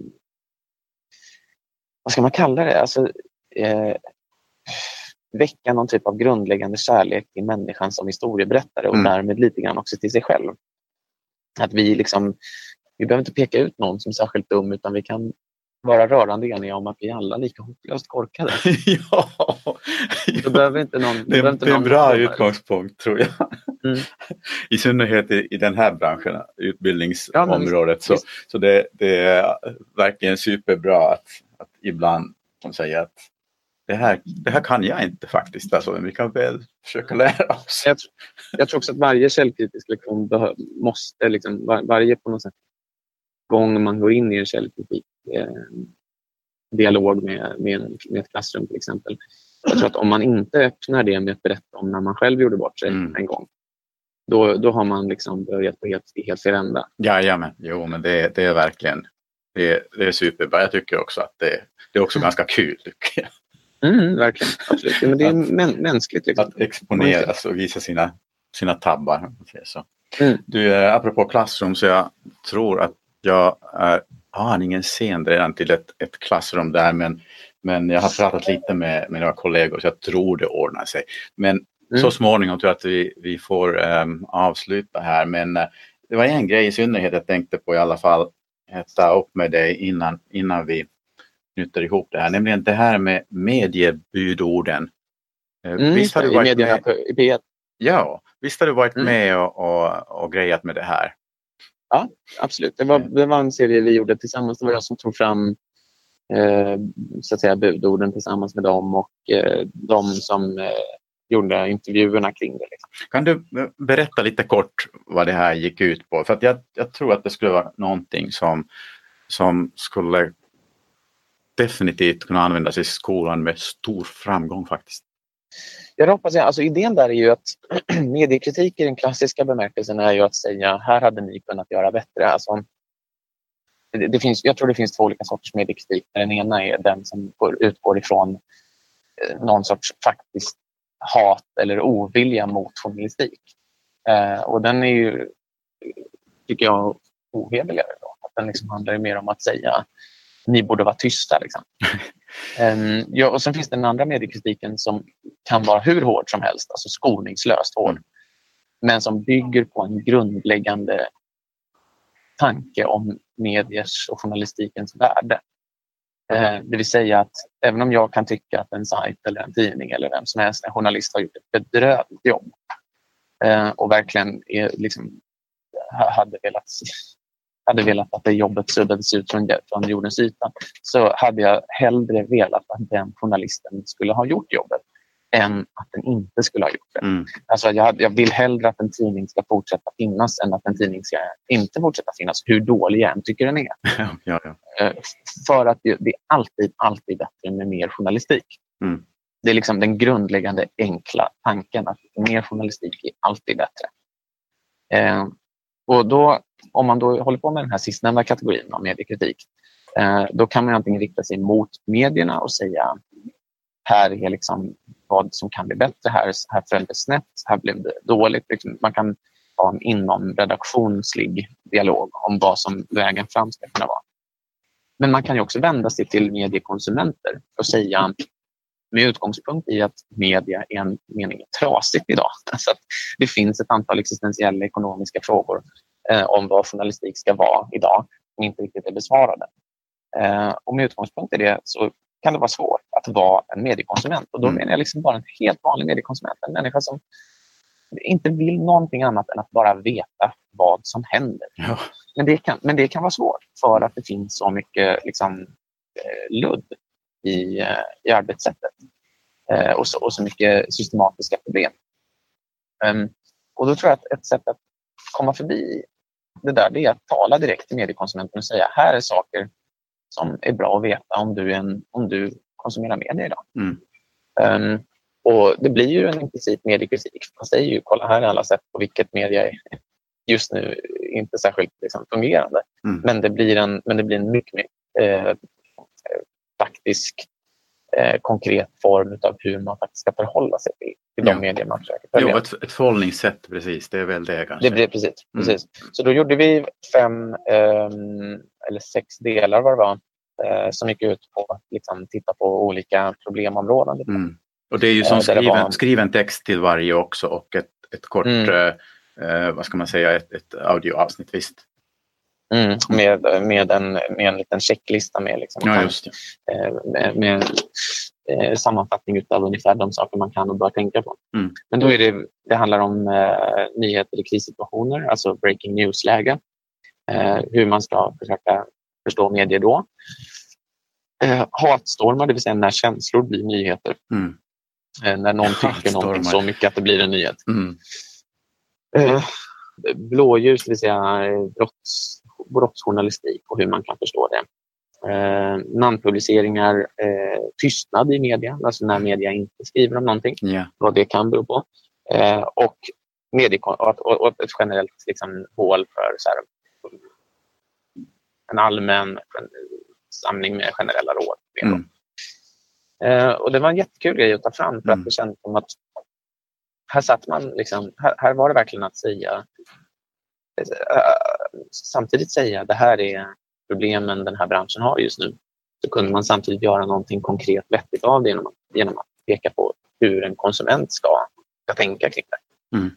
vad ska man kalla det? Alltså, eh, väcka någon typ av grundläggande kärlek till människan som historieberättare och Mm. därmed lite grann också till sig själv. Att vi liksom, vi behöver inte peka ut någon som särskilt dum utan vi kan vara rörande eniga om att vi alla är lika hopplöst korkade. ja, Då behöver inte någon... det, behöver inte det är en bra utgångspunkt tror jag. Mm. I synnerhet i, i den här branschen, Ja, utbildningsområdet. visst, så så det, det är verkligen superbra att, att ibland de säger att det här, det här kan jag inte faktiskt, alltså, men vi kan väl försöka lära oss. Jag, tr- jag tror också att varje källkritisk lektion behö- måste, liksom, var, varje på något sätt, gång man går in i en källkritik eh, dialog med, med, med ett klassrum till exempel. Jag tror att om man inte öppnar det med att berätta om när man själv gjorde bort sig Mm. en gång, då, då har man liksom börjat på helt, helt fel ända. Jajamän, jo men det, det är verkligen det, det är superbra. Jag tycker också att det, det är också ganska kul tycker jag. Mm, verkligen, absolut. Ja, Men det är mä- mänskligt. Liksom. Att exponeras och visa sina, sina tabbar. Så. Mm. Du, eh, apropå klassrum så jag tror att jag är aningen sen redan till ett, ett klassrum där men, men jag har pratat lite med, med några kollegor så jag tror det ordnar sig. Men Mm. så småningom tror jag att vi, vi får ehm, avsluta här men eh, det var en grej i synnerhet jag tänkte på i alla fall ta upp med dig innan, innan vi knyter ihop det här, nämligen det här med mediebudorden. Eh, Mm, visst har du varit medierna med, på i P1. ja, visst har du varit Mm. med och, och, och grejat med det här? Absolut. Det var, det var en serie vi gjorde tillsammans. Det var jag som tog fram eh, så att säga, budorden tillsammans med dem och eh, de som eh, gjorde intervjuerna kring det. Liksom. Kan du eh, berätta lite kort vad det här gick ut på? För jag, jag tror att det skulle vara någonting som, som skulle definitivt kunna användas i skolan med stor framgång faktiskt. Jag hoppas jag. Alltså, idén där är ju att mediekritik i den klassiska bemärkelsen är ju att säga här hade ni kunnat göra bättre. Alltså, det, det finns, jag tror det finns två olika sorters mediekritik. Den ena är den som går, utgår ifrån eh, någon sorts faktiskt hat eller ovilja mot journalistik. Eh, och den är ju, tycker jag, ohederligare. Då. Att den liksom handlar mer om att säga ni borde vara tysta. Liksom. Ehm, ja, och sen finns den andra mediekritiken som kan vara hur hård som helst, alltså skoningslöst hård. Mm. Men som bygger på en grundläggande tanke om mediers och journalistikens värde. Eh, det vill säga att även om jag kan tycka att en sajt eller en tidning eller vem som helst, en journalist har gjort ett bedrövligt jobb eh, och verkligen är, liksom, ha- hade velat hade velat att det jobbet suddades ut från, från jordens yta så hade jag hellre velat att den journalisten skulle ha gjort jobbet än att den inte skulle ha gjort det. Mm. Alltså jag, jag vill hellre att en tidning ska fortsätta finnas än att en tidning ska inte fortsätta finnas, hur dålig jag än tycker den är. Ja, ja, ja. Eh, För att det, det är alltid, alltid bättre med mer journalistik. Mm. Det är liksom den grundläggande enkla tanken att mer journalistik är alltid bättre. Eh, och då, om man då håller på med den här sistnämnda kategorin av mediekritik, eh, då kan man antingen rikta sig mot medierna och säga här är liksom vad som kan bli bättre, här, här föll det snett, här blev det dåligt. Liksom, Man kan ha en inom redaktionslig dialog om vad som vägen fram ska kunna vara. Men man kan ju också vända sig till mediekonsumenter och säga med utgångspunkt i att media i en mening är trasigt idag. Alltså att det finns ett antal existentiella ekonomiska frågor om vad journalistik ska vara idag som inte riktigt är besvarade. Eh, och med utgångspunkt i det så kan det vara svårt att vara en mediekonsument. Och då Mm. menar jag liksom bara en helt vanlig mediekonsument. En människa som inte vill någonting annat än att bara veta vad som händer. Ja. Men det kan, men det kan vara svårt för att det finns så mycket liksom, eh, ludd i, eh, i arbetssättet eh, och, så, och så mycket systematiska problem. Ehm, och då tror jag att ett sätt att komma förbi det där det är att tala direkt till mediekonsumenten och säga här är saker som är bra att veta om du, en, om du konsumerar media idag. Mm. Ehm, och Det blir ju en implicit mediekritik. Man säger ju kolla här är alla sätt på vilket media är just nu inte särskilt liksom, fungerande. Mm. Men, det blir en, men det blir en mycket mer eh, faktisk, eh, konkret form av hur man faktiskt ska förhålla sig till, till de Ja. medier man försöker Jo, följa. ett, ett förhållningssätt, precis. Det är väl det kanske. Det blir precis. Mm. precis. Så då gjorde vi fem ehm, eller sex delar vad det var eh, som gick ut på att liksom, titta på olika problemområden. Mm. Och det är ju som Eh, det skriven, var- skriven text till varje också och ett, ett kort, Mm. eh, eh, vad ska man säga, ett, ett audioavsnitt visst. Mm, med, med, en, med en liten checklista med, liksom, Ja, just eh, med, med eh, sammanfattning av ungefär de saker man kan och bör tänka på. Mm. Men då är det, det handlar om eh, nyheter i krissituationer, alltså breaking news-läge. Eh, hur man ska försöka förstå medier då. Eh, hatstormar, det vill säga när känslor blir nyheter. Mm. Eh, när någon tycker någonting så mycket att det blir en nyhet. Mm. Eh, blåljus, det vill säga brotts, brottsjournalistik och hur man kan förstå det. Eh, namnpubliceringar, eh, tystnad i media, alltså när media inte skriver om någonting, Ja. vad det kan bero på. Eh, och, och, och, och ett generellt liksom, hål för så här, en allmän gen- samling med generella råd. Mm. Eh, och det var en jättekul grej att ta fram för Mm. att det kändes som att här satt man liksom, här, här var det verkligen att säga samtidigt säga det här är problemen den här branschen har just nu. Så kunde man samtidigt göra någonting konkret vettigt av det genom att, genom att peka på hur en konsument ska, ska tänka kring det. Mm.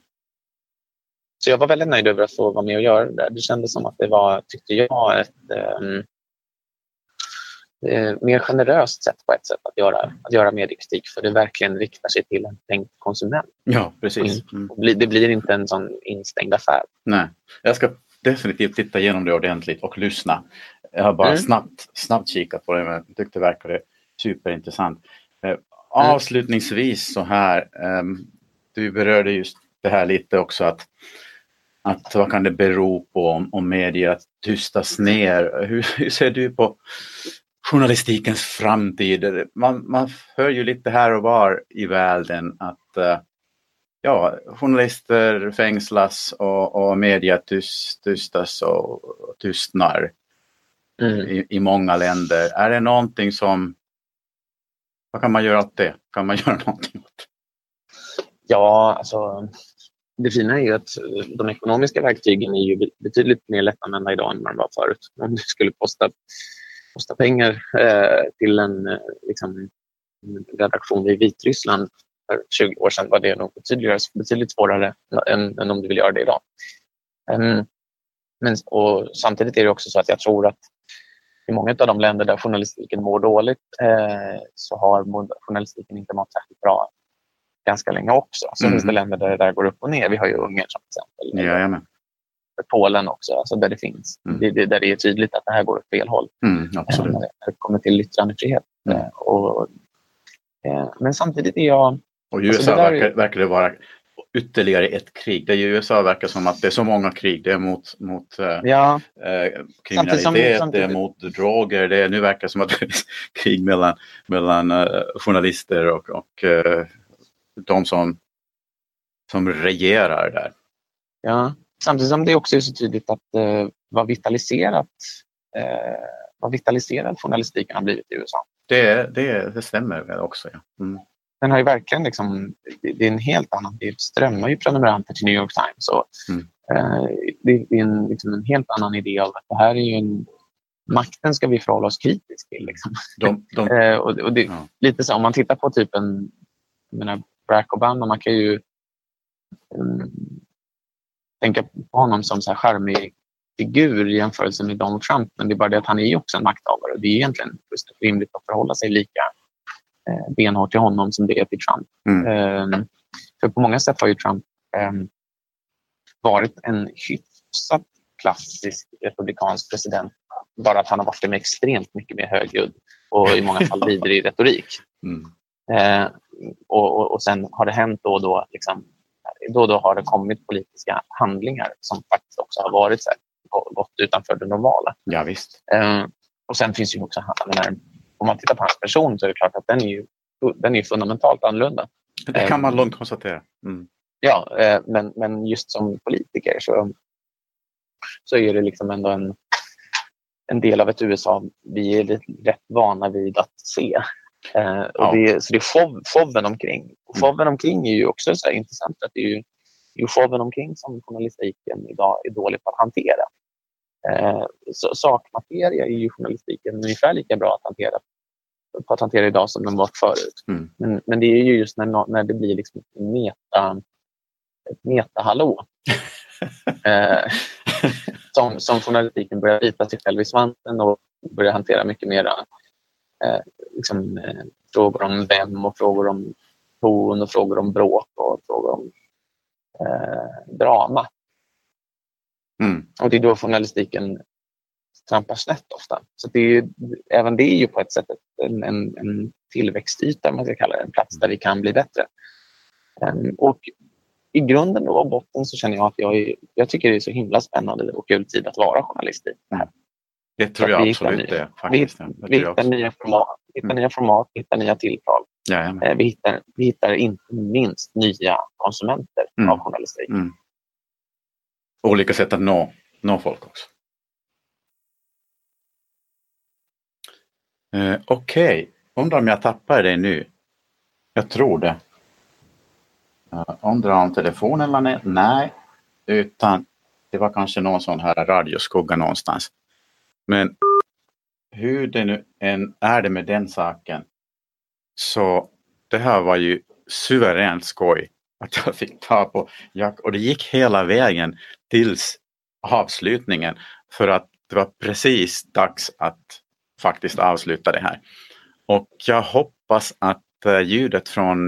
så jag var väldigt nöjd över att få vara med och göra det. Det kändes som att det var, tyckte jag, ett um, eh, mer generöst sätt på ett sätt att göra, att göra mediekritik för det verkligen riktar sig till en tänkt konsument. Ja, precis. Mm. Det blir inte en sån instängd affär. Nej, jag ska definitivt titta igenom det ordentligt och lyssna. Jag har bara mm. snabbt, snabbt kikat på det men jag tyckte det verkade superintressant. Eh, mm. avslutningsvis så här, um, du berörde just det här lite också att, att vad kan det bero på om, om media tystas ner? Hur, hur ser du på journalistikens framtid? Man, man hör ju lite här och var i världen att uh, ja, journalister fängslas och, och media tyst, tystas och, och tystnar mm. i, i många länder. Är det någonting som... Vad kan man göra åt det? Kan man göra någonting åt det? Ja, alltså det fina är ju att de ekonomiska verktygen är ju betydligt mer lättanvända idag än vad de var förut. Om det skulle kosta, kosta pengar eh, till en, eh, liksom, en redaktion i Vitryssland för 20 år sedan var det nog betydligt, betydligt svårare än, än om du vill göra det idag. Um, men, och samtidigt är det också så att jag tror att i många av de länder där journalistiken mår dåligt eh, så har journalistiken inte mått särskilt bra ganska länge också. Så mm. finns det länder där det där går upp och ner. Vi har ju Ungern som exempel. Jajamän. Polen också, alltså där det finns. Mm. Det, det, där det är tydligt att det här går åt fel håll. Mm, absolut. När det kommer till yttrandefrihet. Mm. Eh, och, eh, men samtidigt är jag... Och i USA alltså verkar, verkar det vara ytterligare ett krig. Det i USA verkar som att det är så många krig. Det är mot, mot eh, ja. eh, kriminalitet, samtidigt som, det är mot droger. Det är, nu verkar det som att det är krig mellan, mellan uh, journalister och, och uh, de som, som regerar där. Ja, samtidigt som det också är så tydligt att uh, vad vitaliserat uh, vad vitaliserad journalistiken har blivit i USA. Det, det, det stämmer också. Ja. Mm. Den har ju verkligen liksom, det är en helt annan, det strömmar ju prenumeranter till New York Times. Och, mm. uh, det är en, liksom en helt annan idé av att det här är ju en makten ska vi förhålla oss kritiskt till. Liksom. De, de, uh, och, och det, ja. Lite så, om man tittar på typ en, menar, Barack Obama, man kan ju um, tänka på honom som så här charmig figur i jämförelse med Donald Trump. Men det är bara det att han är också en makthavare och det är egentligen rimligt att förhålla sig lika eh, benhårt till honom som det är till Trump. Mm. Eh, för på många sätt har ju Trump eh, varit en hyfsat klassisk republikansk president. Bara att han har varit det med extremt mycket mer högljudd och i många fall vidrig retorik. Mm. Eh, och, och, och, sen har det hänt då och då, liksom, då och då har det kommit politiska handlingar som faktiskt också har varit så här, gått utanför det normala. Ja, visst. Eh, och sen finns ju också, menar, om man tittar på hans person så är det klart att den är ju, den är fundamentalt annorlunda. Det kan man eh, lugnt konstatera. Mm. Ja, eh, men, men just som politiker så, så är det liksom ändå en, en del av ett USA vi är rätt vana vid att se. Eh, och det, så det är show, showen omkring. Och mm. showen omkring är ju också så intressant. Att det är ju, det är showen omkring som journalistiken idag är dålig på att hantera. Eh, så, sakmateria är ju journalistiken ungefär lika bra att hantera, på att hantera idag som den var förut. Mm. Men, men det är ju just när, när det blir liksom meta, ett meta-hallå eh, som, som journalistiken börjar bita sig själv i svanten och börjar hantera mycket mera eh, liksom, eh, frågor om vem och frågor om ton och frågor om bråk och frågor om eh, drama. Mm. Och det är då journalistiken trampar snett ofta. Så det är, även det är ju på ett sätt en, en, en tillväxtyta, man ska kalla det, en plats där vi kan bli bättre. Um, och i grunden och botten så känner jag att jag, är, jag tycker det är så himla spännande och kul tid att vara journalist i det här. Det tror jag absolut det. Faktiskt. Vi, hittar, nya format, hittar mm. nya format, hittar nya tilltal. Eh, vi, hittar, vi hittar inte minst nya konsumenter mm. av journalistik. Mm. Olika sätt att nå, nå folk också. Eh, Okej, okay. undrar om jag tappar dig nu? Jag tror det. Uh, undrar om telefonen la ner? Nej, utan det var kanske någon sån här radioskugga någonstans. Men hur det nu än är det med den saken så det här var ju suveränt skoj att jag fick ta på Jack och det gick hela vägen tills avslutningen för att det var precis dags att faktiskt avsluta det här. Och jag hoppas att eh, ljudet från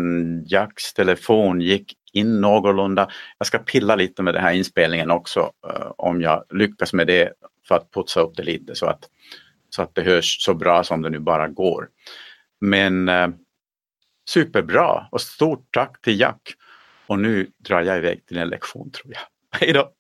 Jacks telefon gick in någorlunda. Jag ska pilla lite med den här inspelningen också eh, om jag lyckas med det för att putsa upp det lite så att, så att det hörs så bra som det nu bara går. Men eh, superbra och stort tack till Jack. Och nu drar jag iväg till en lektion tror jag. Hej då!